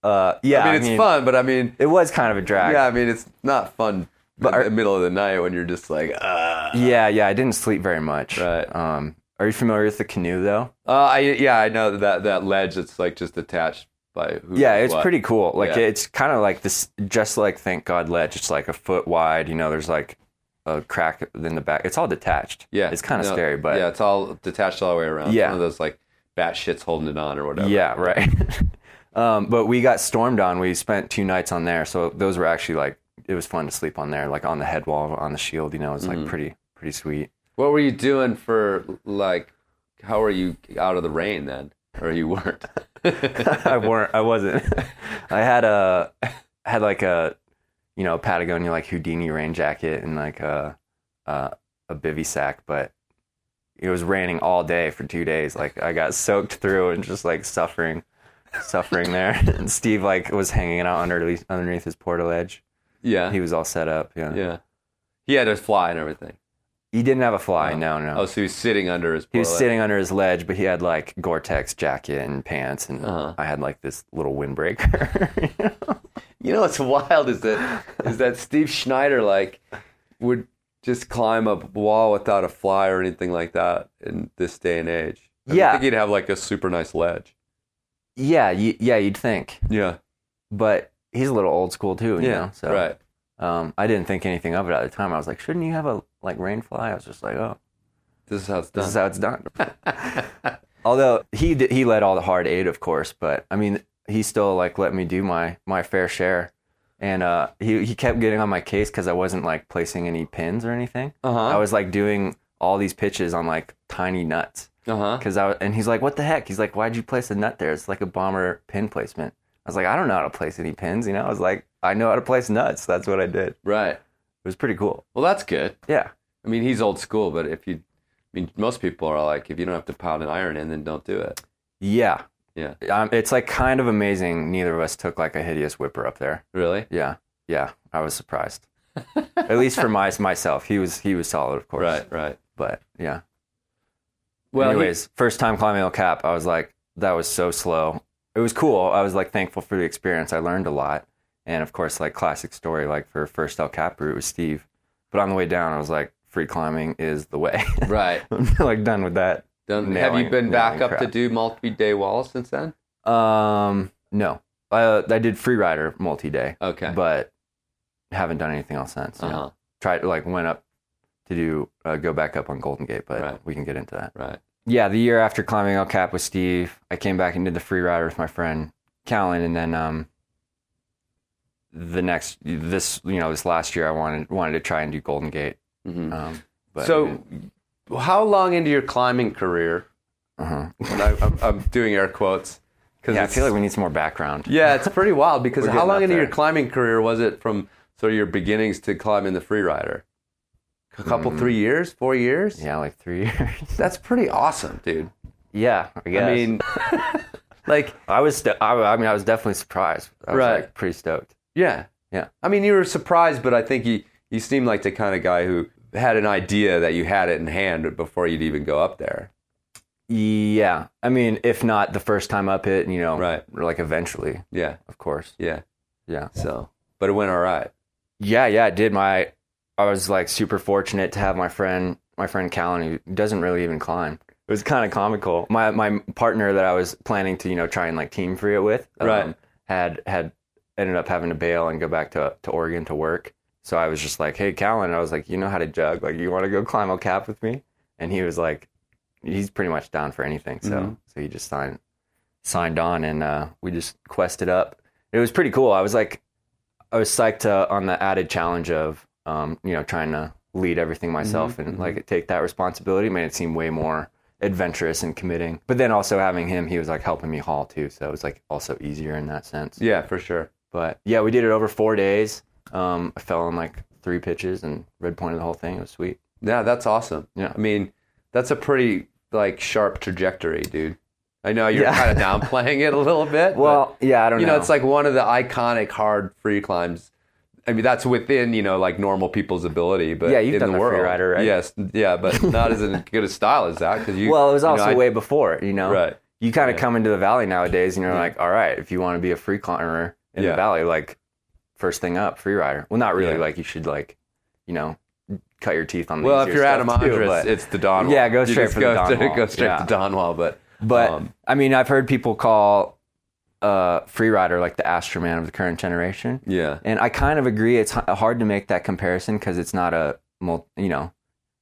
Uh, yeah. I mean, it's fun, but I mean, It was kind of a drag. yeah, I mean, it's not fun but in the middle of the night when you're just like, uh, Yeah, yeah. I didn't sleep very much. Right. Um, are you familiar with the canoe though? uh, I, yeah, I know that that ledge that's like just attached by who Yeah, it's what. pretty cool. Like Yeah. it's kind of like this, just like Thank God ledge. It's like a foot wide. You know, there's like a crack in the back. It's all detached. Yeah, it's kind of no, scary, but yeah, it's all detached all the way around. It's Yeah. one of those like bat shits holding it on or whatever. Yeah, right. um, but we got stormed on. We spent two nights on there, so those were actually like it was fun to sleep on there, like on the head wall, on the shield. You know, it's like Mm-hmm. pretty pretty sweet. What were you doing for like? How were you out of the rain then, or you weren't? I weren't. I wasn't. I had a had like a you know Patagonia like Houdini rain jacket and like a a, a bivy sack, but it was raining all day for two days. Like I got soaked through and just like suffering, suffering there. And Steve like was hanging out underneath underneath his portaledge. yeah, He was all set up. Yeah. yeah. He had a fly and everything. He didn't have a fly. Oh. no, no. Oh, so he was sitting under his. he was portal sitting under his ledge, but he had like Gore-Tex jacket and pants, and Uh-huh. I had like this little windbreaker. You know what's wild is that is that Steve Schneider like would just climb a wall without a fly or anything like that in this day and age. I Yeah. think he'd have like a super nice ledge. yeah, yeah, you'd think. Yeah, but he's a little old school too. You yeah, know? so right. um, I didn't think anything of it at the time. I was like, shouldn't you have a like Rainfly. I was just like, oh, This is how it's this done. is how it's done. Although he did, he led all the hard aid, of course, but I mean, he still like let me do my my fair share. And uh, he he kept getting on my case because I wasn't like placing any pins or anything. Uh huh. I was like doing all these pitches on like tiny nuts. Uh huh. Cause I was, and he's like, "What the heck?" He's like, "Why'd you place a nut there? It's like a bomber pin placement." I was like, "I don't know how to place any pins." You know, I was like, "I know how to place nuts." That's what I did. It was pretty cool. Well, that's good. Yeah, I mean, he's old school, but if you, I mean, most people are like, if you don't have to pound an iron in, then don't do it. yeah, Yeah. um, it's like kind of amazing. Neither of us took like a hideous whipper up there. Really? Yeah, yeah, I was surprised. At least for my myself, he was he was solid, of course. Right. Right. but yeah. Well, he- anyways, first time climbing El Cap, I was like, that was so slow. It was cool. I was like thankful for the experience. I learned a lot. And of course, like classic story, like for first El Cap route was Steve. But on the way down, I was like, free climbing is the way. right. I'm like done with that. Done. have you been back nailing up to do multi-day walls since then? Um, no, uh, I did free rider multi day, Okay. but haven't done anything else since. uh-huh. Tried like went up to do uh, go back up on Golden Gate, but Right. we can get into that. Right. yeah, the year after climbing El Cap with Steve, I came back and did the free rider with my friend Callan, and then um, the next this you know this last year I wanted wanted to try and do Golden Gate. Mhm. Um, but So, how long into your climbing career? uh And I, I'm, I'm doing air quotes because yeah, I feel like we need some more background. yeah, it's pretty wild. Because how long into your climbing career was it from sort of your beginnings to climbing the free rider? A couple, three years, four years. Mm. Yeah, like three years. That's pretty awesome, dude. yeah, I. I mean, like, I was st- I, I mean I was definitely surprised. I was Right. like pretty stoked. Yeah, Yeah. I mean, you were surprised, but I think you you seemed like the kind of guy who had an idea that you had it in hand before you'd even go up there. Yeah, I mean if not the first time up it, you know, Right. Like eventually, Yeah, of course. yeah. Yeah. So, but it went all right. Yeah, yeah, it did. My I was like super fortunate to have my friend my friend Callan who doesn't really even climb. It was kind of comical. My my partner that I was planning to you know try and like team free it with, um, Right. had had ended up having to bail and go back to to Oregon to work. So I was just like, hey Callan, I was like, you know how to jug? Like, you want to go climb El Cap with me? And he was like, he's pretty much down for anything. So Mhm. so he just signed signed on and uh, we just quested up. It was pretty cool. I was like, I was psyched uh, on the added challenge of, um, you know, trying to lead everything myself and like take that responsibility made it seem way more adventurous and committing. But then also having him, he was like helping me haul too, so it was like also easier in that sense. Yeah, for sure. But yeah, we did it over four days. Um, I fell on like three pitches and red pointed the whole thing. It was sweet. Yeah, that's awesome. Yeah. I mean, that's a pretty like sharp trajectory, dude. I know you're Yeah. kind of downplaying it a little bit. Well, yeah, I don't you know. You know, it's like one of the iconic hard free climbs. I mean, that's within you know like normal people's ability, but Yeah, you've in done the the world, free rider, right? Yes, yeah, but not as good a style as that because you. well, it was you know, also I- way before, you know. Right. You kind of Yeah. come into the valley nowadays, and you're like, all right, if you want to be a free climber in Yeah. the valley, like first thing up, free rider. Well, not really. Yeah. Like you should like you know cut your teeth on. The Well, if you're Adam Ondra, it's the Dawn. Yeah, go straight for the go Dawn wall. Go straight Yeah. to Dawn Wall, but But um, I mean, I've heard people call uh, Freerider like the Astroman of the current generation. yeah, And I kind of agree. It's hard to make that comparison because it's not a, you know,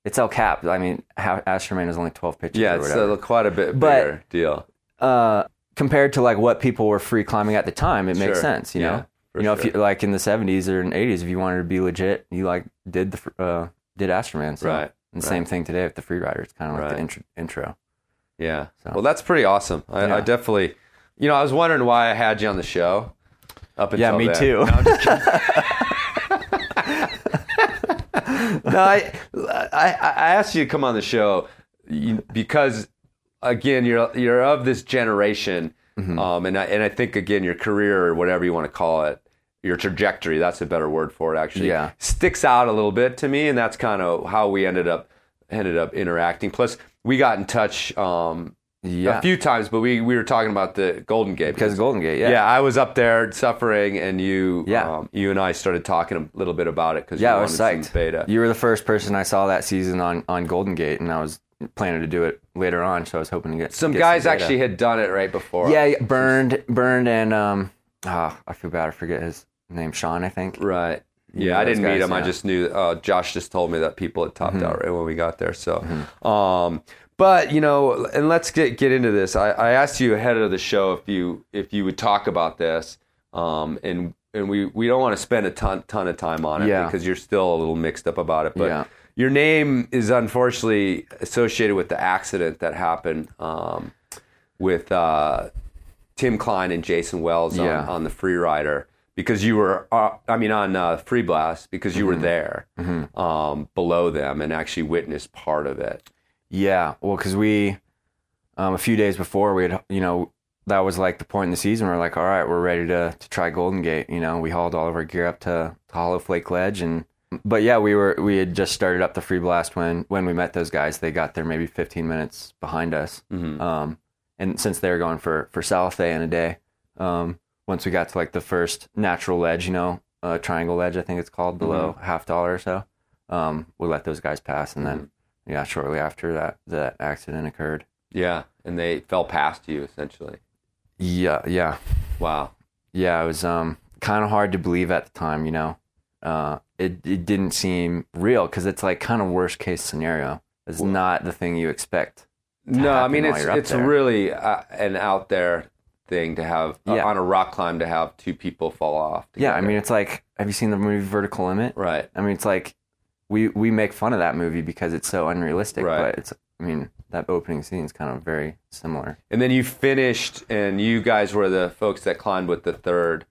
it's El Cap. I mean, Astroman is only 12 pitches yeah, or it's a, quite a bit But- bigger deal. uh, compared to like what people were free climbing at the time, it makes Sure. sense, you Yeah, know? You know, if you like in the 70s or in 80s, if you wanted to be legit, you like did the, uh, did Astroman. So. Right, And right. same thing today with the Freerider. It's kind of like Right. the intro. intro. Yeah. So- Well, that's pretty awesome. I, I definitely, you know, I was wondering why I had you on the show. Up until Yeah, me then. too. No, I'm just kidding. no, I, I, I asked you to come on the show because, again, you're you're of this generation, Mm-hmm. um, and I, and I think again your career or whatever you want to call it, your trajectory. That's a better word for it. Actually, Yeah. sticks out a little bit to me, and that's kind of how we ended up ended up interacting. Plus, we got in touch. Um, Yeah. a few times, but we, we were talking about the Golden Gate because Golden Gate, yeah. yeah. I was up there suffering, and you Yeah. um, you and I started talking a little bit about it because Yeah, you I was psyched. beta. You were the first person I saw that season on, on Golden Gate, and I was planning to do it later on, so I was hoping to get some get guys data. actually had done it right before. Yeah, yeah, burned, burned, and um, ah, I feel bad. I forget his name. Sean, I think. right. Yeah, I didn't meet guys, him. I just knew. Uh, Josh just told me that people had topped Mm-hmm. out right when we got there. So, um, but you know, and let's get get into this. I, I asked you ahead of the show if you if you would talk about this, um, and and we we don't want to spend a ton ton of time on it Yeah. because you're still a little mixed up about it. But Yeah. Your name is unfortunately associated with the accident that happened um, with uh, Tim Klein and Jason Wells on, Yeah. on the Free Rider because you were, uh, I mean, on uh, Free Blast because you were Mm-hmm. there um, below them and actually witnessed part of it. Yeah, well, because we um, a few days before we had, you know, that was like the point in the season. where We're like, all right, we're ready to to try Golden Gate. You know, we hauled all of our gear up to, to Hollow Flake Ledge, and but yeah, we were we had just started up the free blast when when we met those guys. They got there maybe 15 minutes behind us, um, and since they were going for for south, Salathé in a day, um, once we got to like the first natural ledge, you know, uh, triangle ledge, I think it's called below half dollar or so, um, we let those guys pass, and then yeah, shortly after that that accident occurred. Yeah, and they fell past you essentially. Yeah, yeah, Wow. yeah. It was um kind of hard to believe at the time. You know, uh, it it didn't seem real because it's like kind of worst case scenario. It's not the thing you expect. No, I mean it's it's there. really uh, an out there thing to have uh, Yeah. on a rock climb to have two people fall off. Yeah, I mean, it's like, have you seen the movie Vertical Limit? right. I mean, it's like we we make fun of that movie because it's so unrealistic, Right. but it's. I mean, that opening scene is kind of very similar. And then you finished, and you guys were the folks that climbed with the third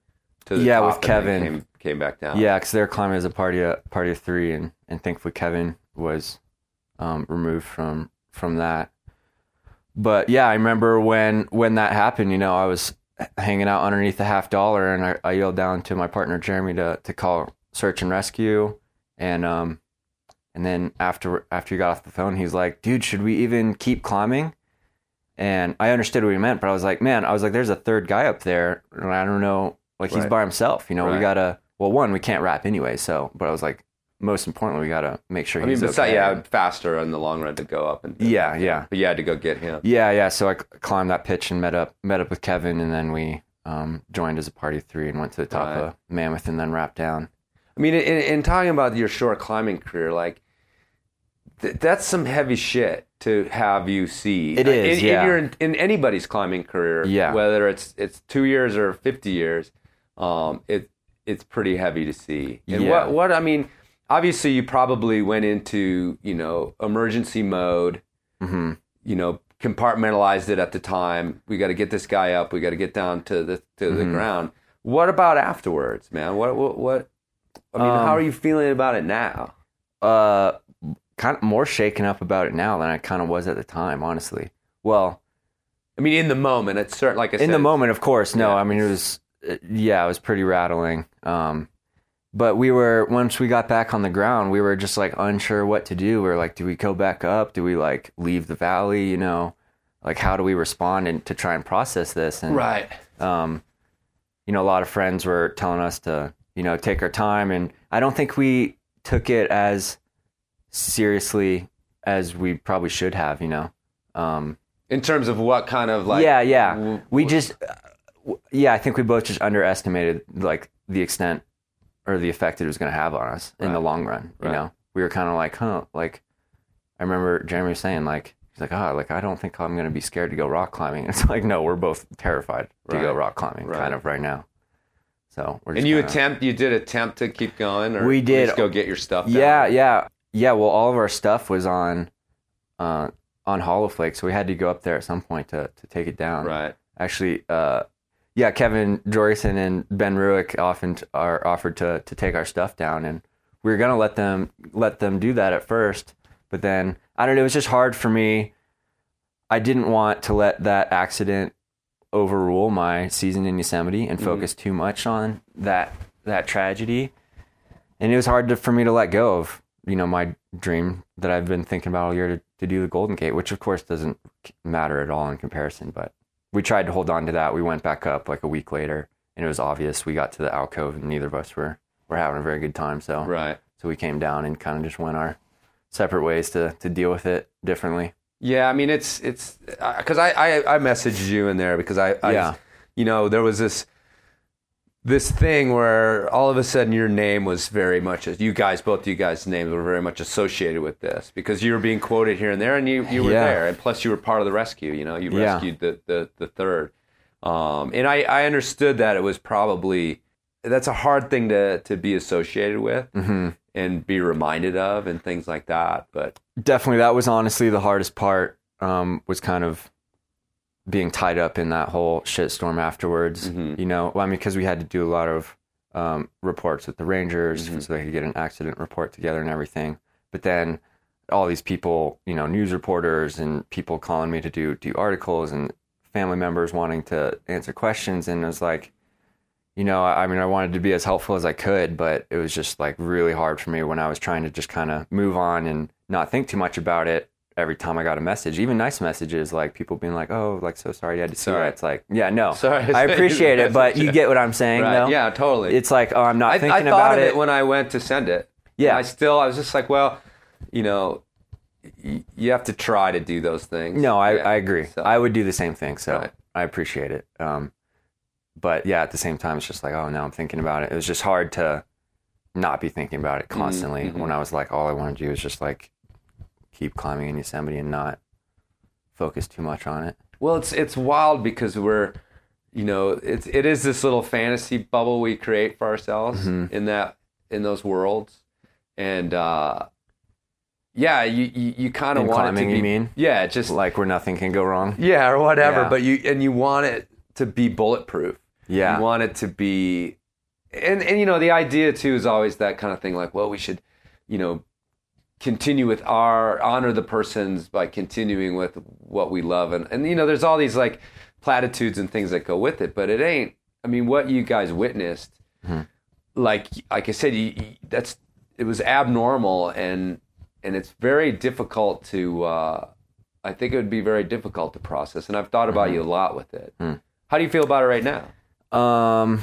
to the Yeah, with Kevin. Came, back down. Yeah, because they're climbing as a party of party of three, and and thankfully Kevin was um, removed from from that. But yeah, I remember when when that happened. You know, I was hanging out underneath the half dollar, and I, I yelled down to my partner Jeremy to to call search and rescue, and um, and then after after he got off the phone, he's like, "Dude, should we even keep climbing?" And I understood what he meant, but I was like, "Man, I was like, there's a third guy up there, and I don't know, like he's by himself. You know, Right. we gotta. Well, one, we can't wrap anyway. So, but I was like, most importantly, we gotta make sure I mean, he's besides, okay. yeah, faster in the long run to go up and Yeah, yeah. But you had to go get him. Yeah, yeah. So I climbed that pitch and met up met up with Kevin, and then we um, joined as a party of three and went to the top Right. of Mammoth and then wrapped down. I mean, in, in talking about your short climbing career, like th- that's some heavy shit to have you see. It is, in, yeah. In, your, in anybody's climbing career, Yeah. Whether it's it's two years or fifty years, um, it it's pretty heavy to see. And Yeah. what what I mean, obviously, you probably went into you know emergency mode. hmm you know, compartmentalized it at the time. We got to get this guy up. We got to get down to the to the Mm-hmm. ground. What about afterwards, man? What what what? I mean, Um, how are you feeling about it now? Uh, kind of more shaken up about it now than I kind of was at the time, honestly. Well, I mean, in the moment, it's certain. Like I said, in the moment, of course, no. Yeah. I mean, it was, yeah, it was pretty rattling. Um, but we were once we got back on the ground, we were just like unsure what to do. We were like, do we go back up? Do we like leave the valley? You know, like how do we respond and to try and process this? And right? um, you know, a lot of friends were telling us to, you know, take our time. And I don't think we took it as seriously as we probably should have. You know. Um, In terms of what kind of like yeah, yeah. w- we just, uh, yeah, I think we both just underestimated like the extent or the effect it was going to have on us in the long run. You Right. know, we were kind of like, huh, like I remember Jeremy saying like. He's like, oh, like I don't think I'm gonna be scared to go rock climbing. It's like, no, we're both terrified to go rock climbing, Right. kind of right now. So we're just And you kinda- attempt, you did attempt to keep going, or We did. just go get your stuff. down? Yeah, yeah, yeah. Well, all of our stuff was on, uh, on Hollowflake, so we had to go up there at some point to to take it down. right. Actually, uh, yeah, Kevin Jorgeson and Ben Rueck often are offered to to take our stuff down, and we were gonna let them let them do that at first, but then I don't know. It was just hard for me. I didn't want to let that accident overrule my season in Yosemite and mm-hmm. focus too much on that that tragedy. And it was hard to, for me to let go of, you know, my dream that I've been thinking about all year to, to do the Golden Gate, which of course doesn't matter at all in comparison. But we tried to hold on to that. We went back up like a week later, and it was obvious we got to the alcove, and neither of us were were having a very good time. So Right. so we came down and kind of just went our separate ways to to deal with it differently. Yeah, I mean it's it's uh, because I, I I messaged you in there because I, I Yeah. you know there was this this thing where all of a sudden your name was very much you guys both you guys names were very much associated with this because you were being quoted here and there and you you were Yeah. there and plus you were part of the rescue you know you Yeah. rescued the the the third um and I I understood that it was probably that's a hard thing to to be associated with Mm-hmm. and be reminded of and things like that but definitely that was honestly the hardest part um, was kind of being tied up in that whole shitstorm afterwards Mhm. you know well, i mean because we had to do a lot of um, reports with the rangers Mhm. so they could get an accident report together and everything but then all these people you know news reporters and people calling me to do do articles and family members wanting to answer questions and it was like you know, I I mean, I wanted to be as helpful as I could, but it was just like really hard for me when I was trying to just kind of move on and not think too much about it every time I got a message, even nice messages, like people being like, oh, like, so sorry you had to see Sorry. that. It's like, yeah, no, Sorry. I appreciate it, but you get what I'm saying, right though? yeah totally It's like, oh, I'm not I, thinking I thought about of it. it. when I went to send it. Yeah. And I still, I was just like, well, you know, y- you have to try to do those things. No, I, Yeah. I agree. So- I would do the same thing, so Right. I appreciate it. Um, but yeah, at the same time, it's just like, oh, now I'm thinking about it. It was just hard to not be thinking about it constantly mhm. when I was like, all I want to do is just like keep climbing in Yosemite and not focus too much on it. Well, it's it's wild because we're, you know, it's it is this little fantasy bubble we create for ourselves Mhm. in that in those worlds, and uh, yeah, you you, you kind of want it to be, you mean? yeah, just Like where nothing can go wrong. yeah or whatever. Yeah. But you and you want it to be bulletproof. Yeah. You want it to be, and and you know the idea too is always that kind of thing. Like, well, we should, you know, continue with our honor the persons by continuing with what we love, and and you know, there's all these like platitudes and things that go with it, but it ain't. I mean, what you guys witnessed, like like I said, you, you- that's it was abnormal, and and it's very difficult to. Uh, I think it would be very difficult to process, and I've thought about you a lot with it. How do you feel about it right now? Um,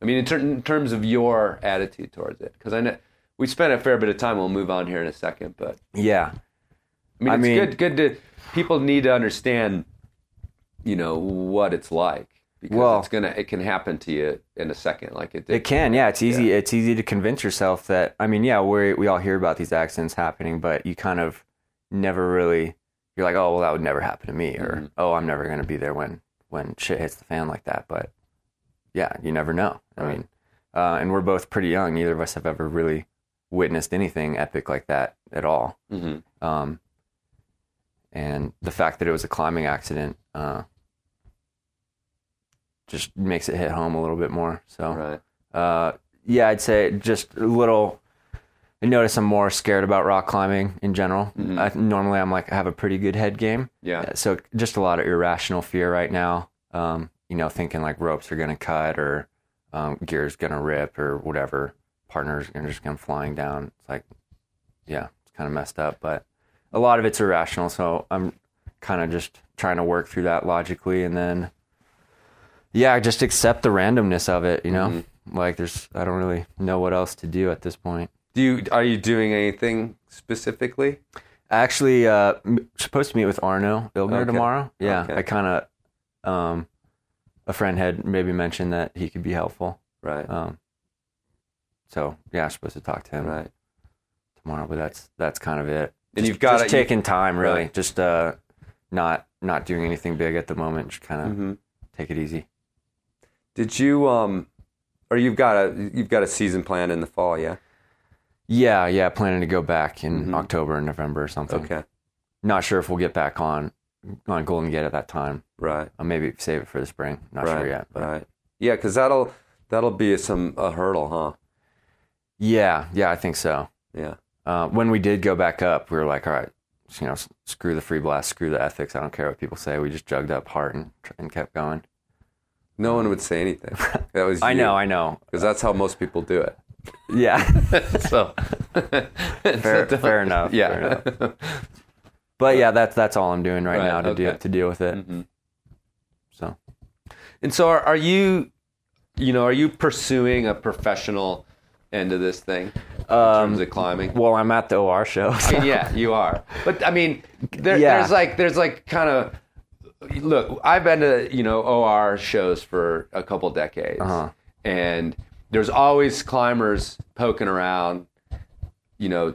I mean, in, ter- in terms of your attitude towards it, because I know we spent a fair bit of time. We'll move on here in a second, but yeah. I mean, I it's mean- good. Good to people need to understand, you know, what it's like because Well- it's gonna it can happen to you in a second, like it did. It can, yeah. It's easy. It's easy to convince yourself that. I mean, yeah, we we all hear about these accidents happening, but you kind of never really. You're like, oh well, that would never happen to me, or Mhm. oh, I'm never going to be there when when shit hits the fan like that. But yeah, you never know. I mean, uh, and we're both pretty young. Neither of us have ever really witnessed anything epic like that at all. hmm Um, and the fact that it was a climbing accident uh, just makes it hit home a little bit more. So Right. uh, yeah, I'd say just a little. I notice I'm more scared about rock climbing in general. Mhm. I, normally, I'm like I have a pretty good head game, Yeah. so just a lot of irrational fear right now. Um, you know, thinking like ropes are gonna cut or um, gear's gonna rip or whatever. Partners are just come flying down. It's like, yeah, it's kind of messed up, but a lot of it's irrational. So I'm kind of just trying to work through that logically, and then yeah, just accept the randomness of it. You know, Mhm. like there's I don't really know what else to do at this point. Do you are you doing anything specifically? Actually, uh, m- supposed to meet with Arno Ilgner Okay. tomorrow. Yeah, Okay. I kind of, um, a friend had maybe mentioned that he could be helpful. Right. Um, so yeah, I'm supposed to talk to him right. tomorrow, but that's that's kind of it. And Just- you've got just it- taking time, really. Right. Just uh, not not doing anything big at the moment. Just kind of hmm take it easy. Did you um, or you've got a you've got a season plan in the fall? Yeah. Yeah, yeah. Planning to go back in Mhm. October and November or something. Okay. Not sure if we'll get back on on Golden Gate at that time. Right. I'll maybe save it for the spring. Not right. sure yet. But Right. Yeah, because that'll that'll be some a hurdle, huh? Yeah, yeah, I think so. Yeah. Uh, when we did go back up, we were like, all right, you know, screw the free blast, screw the ethics. I don't care what people say. We just jugged up hard and, and kept going. No one would say anything. That was I know, I know. because that's how most people do it. Yeah, so fair, fair enough. Yeah. fair enough. But yeah, that's that's all I'm doing right, Right, now to okay. deal to deal with it. Mhm. So And so, are, are you, you know, are you pursuing a professional end of this thing in terms of climbing? well, I'm at the OR show. I mean, yeah, you are. But I mean, there, Yeah. there's like there's like kind of look. I've been to you know OR shows for a couple decades, Uh-huh. and there's always climbers poking around, you know,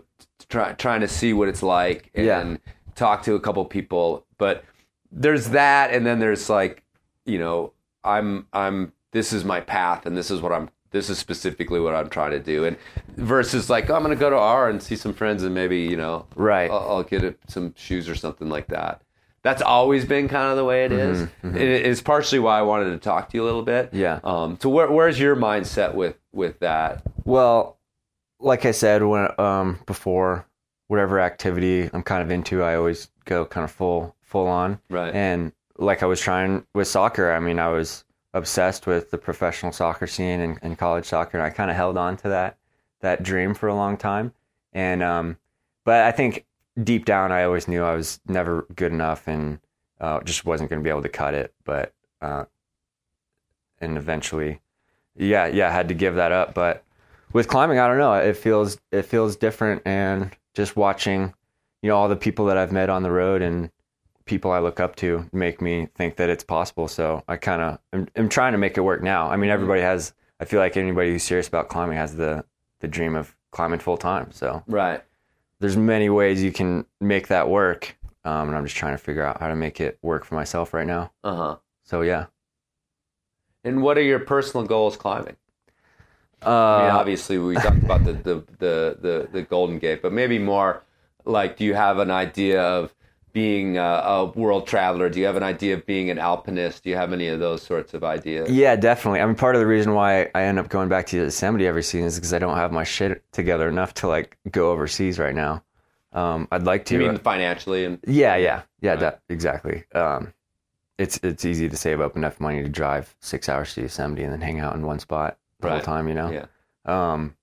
try, trying to see what it's like and Yeah. talk to a couple people. But there's that, and then there's like, you know, I'm I'm this is my path, and this is what I'm. This is specifically what I'm trying to do, and versus like oh, I'm gonna go to R and see some friends, and maybe you know, Right. I'll, I'll get it, some shoes or something like that. That's always been kind of the way it is. It is partially why I wanted to talk to you a little bit. Yeah. Um. So where, where's your mindset with with that? Well, like I said, when um before whatever activity I'm kind of into, I always go kind of full full on. Right. And like I was trying with soccer, I mean, I was obsessed with the professional soccer scene and, and college soccer, and I kind of held on to that that dream for a long time. And um, but I think deep down, I always knew I was never good enough, and uh, just wasn't going to be able to cut it. But uh, and eventually, yeah, yeah, I had to give that up. But with climbing, I don't know. It feels it feels different, and just watching, you know, all the people that I've met on the road and people I look up to make me think that it's possible. So I kind of am, am trying to make it work now. I mean, everybody has. I feel like anybody who's serious about climbing has the the dream of climbing full time. So Right. there's many ways you can make that work, um, and I'm just trying to figure out how to make it work for myself right now. Uh huh. So yeah. And what are your personal goals climbing? Uh, I mean, obviously, we talked about the, the, the, the, the Golden Gate, but maybe more like, do you have an idea of being a, a world traveler? Do you have an idea of being an alpinist? Do you have any of those sorts of ideas? Yeah, definitely. I mean, part of the reason why I end up going back to Yosemite every season is because I don't have my shit together enough to like go overseas right now. Um, I'd like to. You mean financially and yeah, yeah, yeah. Right. That, exactly. Um, it's it's easy to save up enough money to drive six hours to Yosemite and then hang out in one spot the whole time. You know. yeah, Um,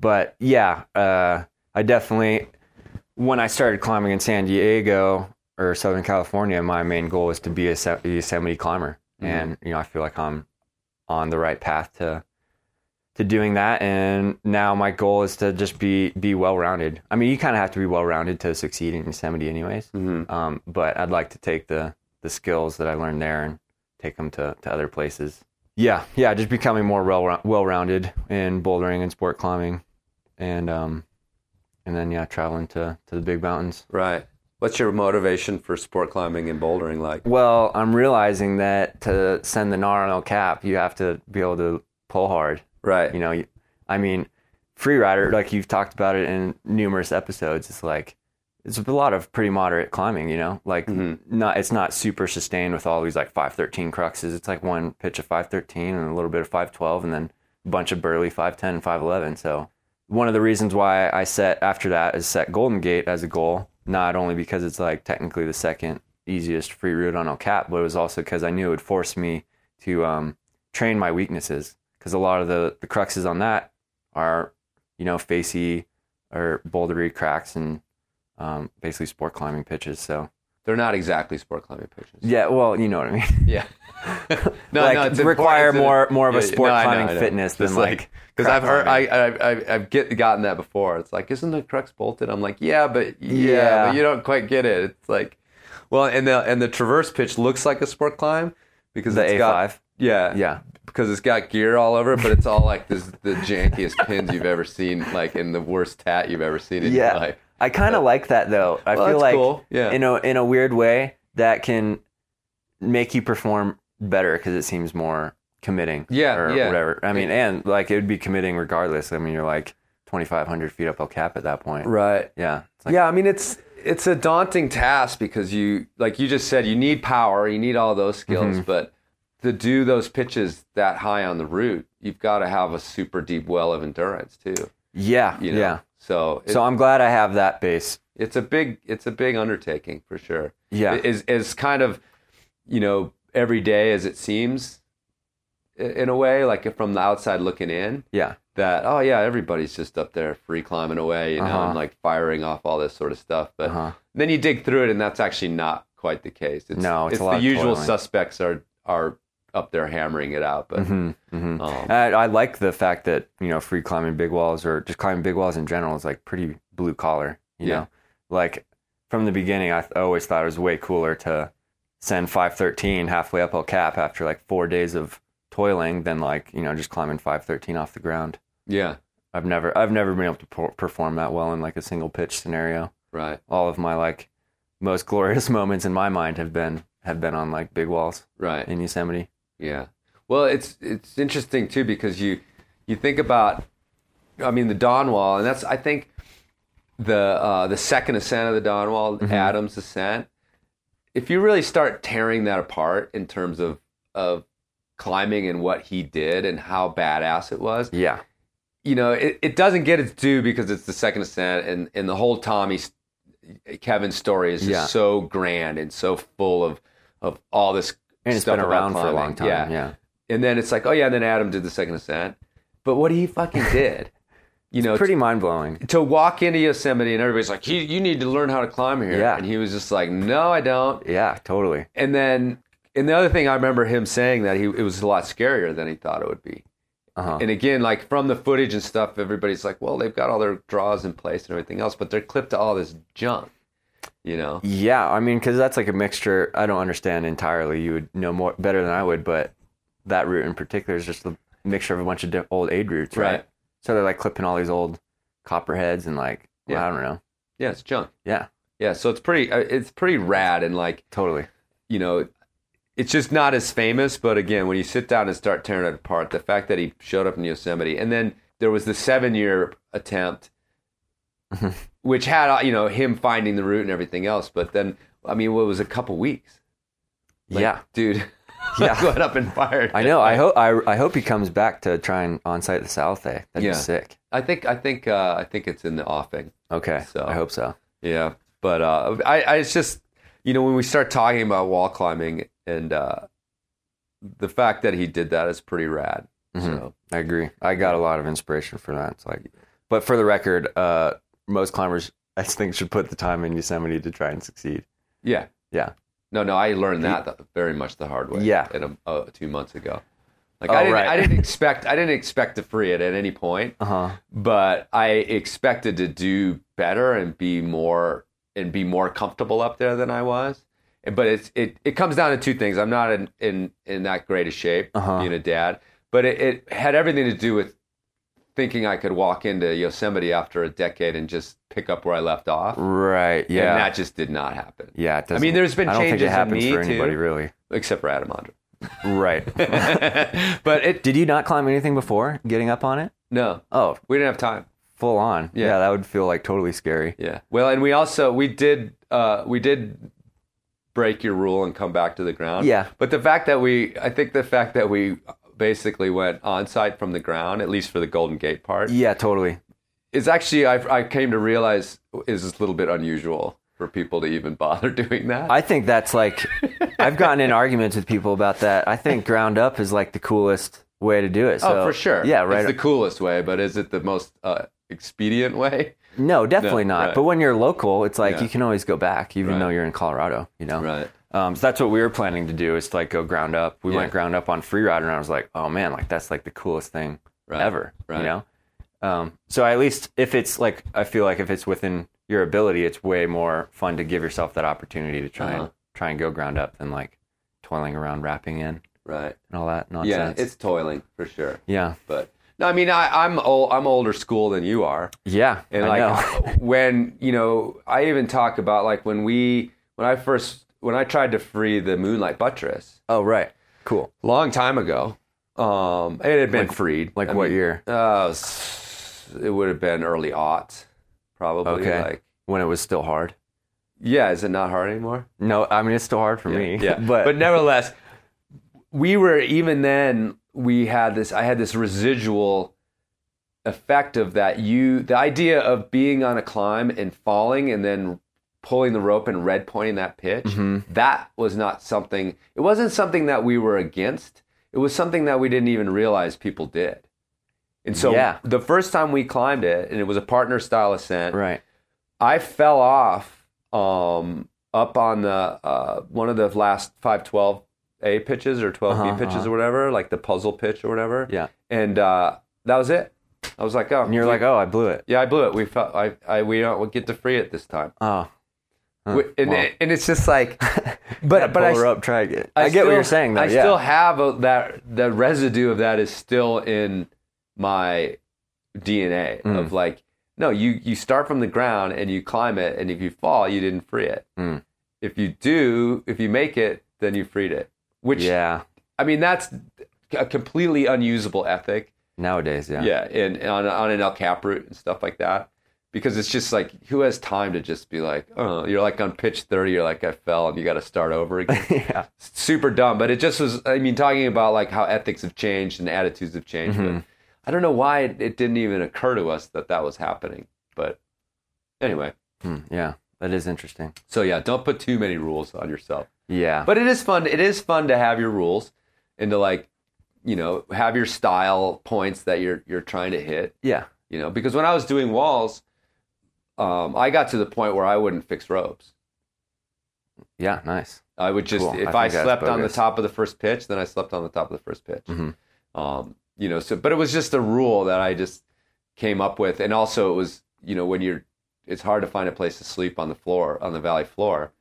but yeah, uh, I definitely, when I started climbing in San Diego or Southern California, my main goal was to be a Se- a Yosemite climber. And, you know, I feel like I'm on the right path to, to doing that. And now my goal is to just be, be well-rounded. I mean, you kind of have to be well-rounded to succeed in Yosemite anyways. Mhm. Um, but I'd like to take the, the skills that I learned there and take them to, to other places. Yeah, yeah, just becoming more well well rounded in bouldering and sport climbing, and um, and then yeah, traveling to to the big mountains. right. What's your motivation for sport climbing and bouldering like? Well, I'm realizing that to send the NAR Cap, you have to be able to pull hard. Right. You know, I mean, free rider, like you've talked about it in numerous episodes. It's like it's a lot of pretty moderate climbing. You know, like Mhm. not it's not super sustained with all these like 513 cruxes. It's like one pitch of 513 and a little bit of 512, and then a bunch of burly 510 and 511. So one of the reasons why I set after that is set Golden Gate as a goal, not only because it's like technically the second easiest free route on El Cap, but it was also because I knew it would force me to um, train my weaknesses. Because a lot of the, the cruxes on that are, you know, facey or bouldery cracks and um, basically sport climbing pitches. So they're not exactly sport climbing pitches. Yeah, well, you know what I mean. Yeah. no, Like, no, it's require important. more- more of a Yeah, sport no, climbing know. fitness Just than, like, because I've heard I. I I I've get gotten that before. It's like, isn't the crux bolted? I'm like, yeah, but yeah, Yeah. but you don't quite get it. It's like, well, and the and the traverse pitch looks like a sport climb because The it's A5? got yeah Yeah. because it's got gear all over it, but it's all like this the jankiest pins you've ever seen, like in the worst tat you've ever seen in your life. I kind of like that though. I Well, feel like cool. Yeah. in a in a weird way that can make you perform better because it seems more committing. Yeah, or yeah. whatever. I mean, and like it would be committing regardless. I mean, you're like 2,500 feet up El Cap at that point. Right. Yeah. Like, yeah, I mean it's it's a daunting task because you like you just said you need power, you need all those skills, Mm-hmm. but to do those pitches that high on the route, you've got to have a super deep well of endurance too. Yeah. You know? Yeah. So it, So I'm glad I have that base. it's a big it's a big undertaking for sure. Yeah. It is is kind of you know every day as it seems in a way like from the outside looking in Yeah. that oh yeah everybody's just up there free climbing away you know Uh-huh. and like firing off all this sort of stuff but Uh-huh. then you dig through it and that's actually not quite the case it's, No, it's a lot the usual toiling. suspects are are up there hammering it out but hmm hmm um, I, I like the fact that you know free climbing big walls or just climbing big walls in general is like pretty blue collar. You Yeah. know, like from the beginning, I th- always thought it was way cooler to send 513 halfway up El Cap after like four days of toiling than like you know just climbing 513 off the ground. yeah I've never I've never been able to per- perform that well in like a single pitch scenario. right All of my like most glorious moments in my mind have been have been on like big walls right in Yosemite. Yeah. Well, it's it's interesting too because you you think about I mean the Dawn Wall and that's I think the uh, the second ascent of the Dawn Wall, Adam's ascent. If you really start tearing that apart in terms of of climbing and what he did and how badass it was, Yeah. you know, it, it doesn't get its due because it's the second ascent and, and the whole Tommy Kevin story is just Yeah. so grand and so full of of all this And it's been around for a long time. Yeah. yeah. And then it's like, oh yeah, and then Adam did the second ascent. But what he fucking did, you know, it's Pretty mind blowing. to walk into Yosemite and everybody's like, he, you need to learn how to climb here. Yeah. And he was just like, no, I don't. Yeah, totally. And then, and the other thing I remember him saying that he it was a lot scarier than he thought it would be. Uh-huh. And again, like from the footage and stuff, everybody's like, well, they've got all their draws in place and everything else, but they're clipped to all this junk, you know? Yeah, I mean, because that's like a mixture. I don't understand entirely. You would know more better than I would, but that route in particular is just a mixture of a bunch of old aid routes, right? Right. So they're like clipping all these old copperheads and like, well, Yeah. I don't know. Yeah, it's junk. Yeah, Yeah, so it's pretty, uh, it's pretty rad and like, totally. you know, it's just not as famous. But again, when you sit down and start tearing it apart, the fact that he showed up in Yosemite, and then there was the seven-year attempt, which had uh, you know him finding the route and everything else. But then, I mean, what was a couple weeks? Like, yeah, dude. Yeah. went up and fired. I know. I hope. I, I hope he comes back to try and on site the South. That'd Yeah. be sick. I think. I think. Uh, I think it's in the offing. Okay, So- I hope so. Yeah, but uh, I, I, it's just you know when we start talking about wall climbing and uh, the fact that he did that is pretty rad. So I agree. I got a lot of inspiration for that. It's like, but for the record, uh, most climbers I think should put the time in Yosemite to try and succeed. yeah, Yeah. no, no, I learned that the, very much the hard way. Yeah. in a, uh, two months ago. Like Oh, I didn't, right. I didn't expect, I didn't expect to free it at any point, Uh huh. but I expected to do better and be more and be more comfortable up there than I was. But it's it, it comes down to two things. I'm not in in, in that great a shape Uh-huh. being a dad, but it, it had everything to do with thinking I could walk into Yosemite after a decade and just pick up where I left off. Right. Yeah. And that just did not happen. yeah. It I mean, there's been I don't think changes it happens in me for anybody, too, really. except for Adam Ondra. Right. but it Did you not climb anything before getting up on it? no, Oh, we didn't have time. full on. Yeah. Yeah. that would feel like totally scary. Yeah. Well, and we also we did uh, we did break your rule and come back to the ground. Yeah. But the fact that we, I think the fact that we basically went on site from the ground, at least for the Golden Gate part, Yeah, totally. It's actually I, I came to realize is a little bit unusual for people to even bother doing that. I think that's like I've gotten in arguments with people about that. I think ground up is like the coolest way to do it. So, oh, for sure. Yeah, right. It's the coolest way, but is it the most uh, expedient way? No, definitely No, not. right. But when you're local, it's like Yeah. you can always go back, even Right. though you're in Colorado. You know, Right. Um, so that's what we were planning to do is to like go ground up. We Yeah. went ground up on Freerider, and I was like, oh man, like that's like the coolest thing Right. ever. Right. You know. Um, so at least if it's like, I feel like if it's within your ability, it's way more fun to give yourself that opportunity to try Uh-huh. and try and go ground up than like toiling around wrapping in Right. and all that nonsense. Yeah, it's toiling for sure. yeah, But no, I mean, I, I'm old. I'm older school than you are. yeah, And I like when you know, I even talk about like when we when I first when I tried to free the Moonlight Buttress oh right, cool. long time ago. Um, it had been Like- freed. like I what mean, year? Uh, it would have been early aughts, probably. Okay, Like, when it was still hard. yeah, is it not hard anymore? No, I mean it's still hard for me. Yeah, but but nevertheless, we were even then. We had this. I had this residual effect of that. You, the idea of being on a climb and falling, and then pulling the rope and red pointing that pitch. Mm-hmm. That was not something. It wasn't something that we were against. It was something that we didn't even realize people did. And so Yeah. the first time we climbed it, and it was a partner style ascent. right. I fell off um, up on the uh, one of the last five twelve A pitches or 12 B Uh-huh, pitches uh-huh. or whatever, like the puzzle pitch or whatever. Yeah. And uh, that was it. I was like, oh, And you're we- like, oh, I blew it. yeah, I blew it. We felt, I, I, we don't get to free it this time. Oh. Huh, and, well. and it's just like, but but I, up, try it. I, get what you're saying though. I yeah. still have a, that the residue of that is still in my DNA Mm. of like no you you start from the ground and you climb it and if you fall you didn't free it. Mm. If you do if you make it then you freed it. Which yeah. I mean that's a completely unusable ethic. Nowadays, yeah. Yeah, and on on an El Cap route and stuff like that. Because it's just like who has time to just be like, oh, you're like on pitch thirty, you're like I fell and you got to start over again yeah. super dumb, but it just was. I mean, talking about like how ethics have changed and attitudes have changed. Mm-hmm. But I don't know why it, it didn't even occur to us that that was happening. But anyway, Hmm, yeah. That is interesting. so yeah, don't put too many rules on yourself. Yeah. But it is fun. It is fun to have your rules and to like, you know, have your style points that you're you're trying to hit. yeah. You know, because when I was doing walls, um, I got to the point where I wouldn't fix ropes. Yeah. Nice. I would just Cool. If I, that's slept on the top of the first pitch, then I slept on the top of the first pitch. Mhm. Um, you know, so but it was just a rule that I just came up with, and also it was you know when you're it's hard to find a place to sleep on the floor on the valley floor.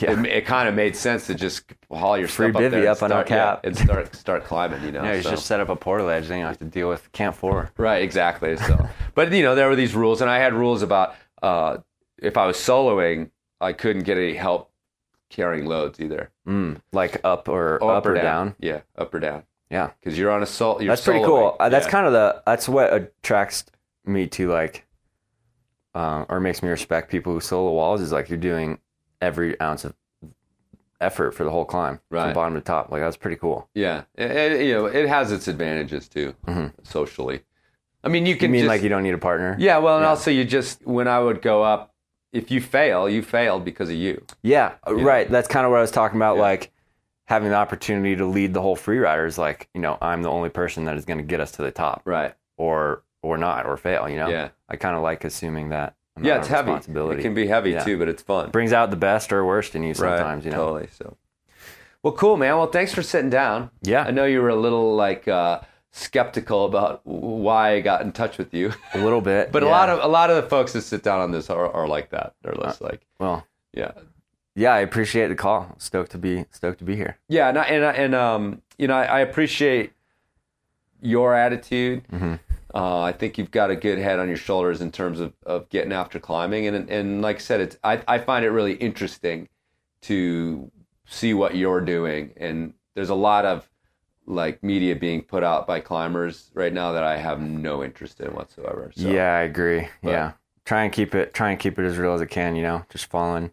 Yeah. It, it kind of made sense to just haul your Free stuff up there bivvy and up on El start, yeah, Cap. and start start climbing. You know, yeah. You so. just set up a portaledge, then you don't have to deal with Camp Four. Right, exactly. So, but you know, there were these rules, and I had rules about uh, if I was soloing, I couldn't get any help carrying loads either. Mm, like up or Oh, up, or down. Yeah, up or down. Yeah. Because you're on a sol. You're That's pretty cool. Uh, that's Yeah. kind of the that's what attracts me to like, uh, or makes me respect people who solo walls is like you're doing every ounce of effort for the whole climb Right. from bottom to top. Like that's pretty cool. yeah. And, and, you know, it has its advantages too, Mhm. socially. I mean, you can. You mean just, like you don't need a partner? yeah. Well, and Yeah. also you just when I would go up, if you fail, you failed because of you. Yeah, uh, Yeah. right. That's kind of what I was talking about. Yeah. Like having the opportunity to lead the whole Freeriders. Like you know, I'm the only person that is going to get us to the top, Right. or or not, or fail. You know. Yeah. I kind of like assuming that. Yeah, it's heavy. Responsibility. It can be heavy Yeah. too, but it's fun. brings out the best or worst in you sometimes. right. You know. Totally. So, well, cool, man. Well, thanks for sitting down. Yeah. I know you were a little like uh, skeptical about why I got in touch with you, A little bit, but a lot of a lot of the folks that sit down on this are, are like that. They're just Uh, like, well, yeah, yeah. I appreciate the call. Stoked to be stoked to be here. yeah, and I, and, I, and um, you know, I, I appreciate your attitude. Mm-hmm. Uh, I think you've got a good head on your shoulders in terms of, of getting after climbing, and and like I said, it's I, I find it really interesting to see what you're doing, and there's a lot of like media being put out by climbers right now that I have no interest in whatsoever. So, Yeah, I agree. But- yeah, try and keep it try and keep it as real as it can. You know, just following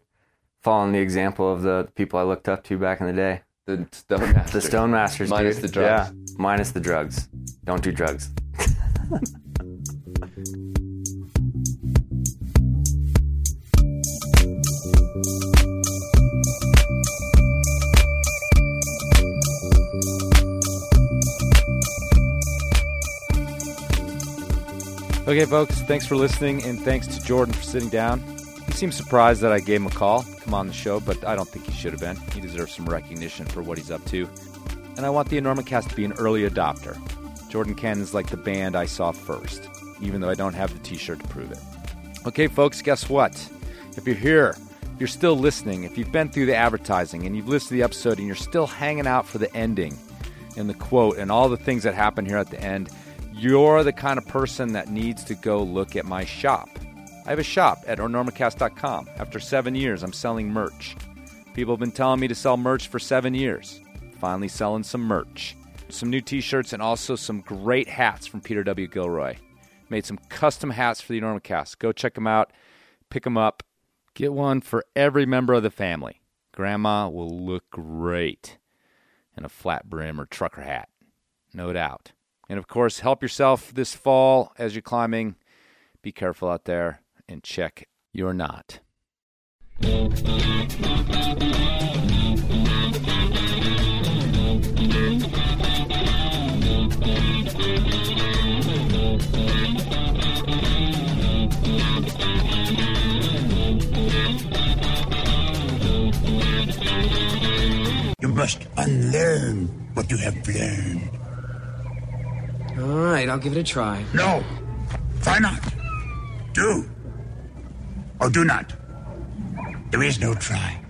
following the example of the people I looked up to back in the day. the Stone Masters. The Stonemasters, minus dude. the drugs. Yeah, minus the drugs. Don't do drugs. Okay, folks, thanks for listening, and thanks to Jordan for sitting down. He seems surprised that I gave him a call, come on the show, but I don't think he should have been. He deserves some recognition for what he's up to. And I want the Enormocast to be an early adopter. Jordan Cannon is like the band I saw first, even though I don't have the t shirt to prove it. Okay, folks, guess what? If you're here, if you're still listening, if you've been through the advertising and you've listened to the episode and you're still hanging out for the ending and the quote and all the things that happen here at the end, you're the kind of person that needs to go look at my shop. I have a shop at enormocast.com. After seven years, I'm selling merch. People have been telling me to sell merch for seven years. Finally, selling some merch. Some new t shirts and also some great hats from Peter W. Gilroy. Made some custom hats for the Enormocast. Go check them out, pick them up. Get one for every member of the family. Grandma will look great in a flat brim or trucker hat. No doubt. And of course, help yourself this fall as you're climbing. Be careful out there and check your knot. You must unlearn what you have learned. All right, I'll give it a try. No. Why not? Do. Or do not. There is no try.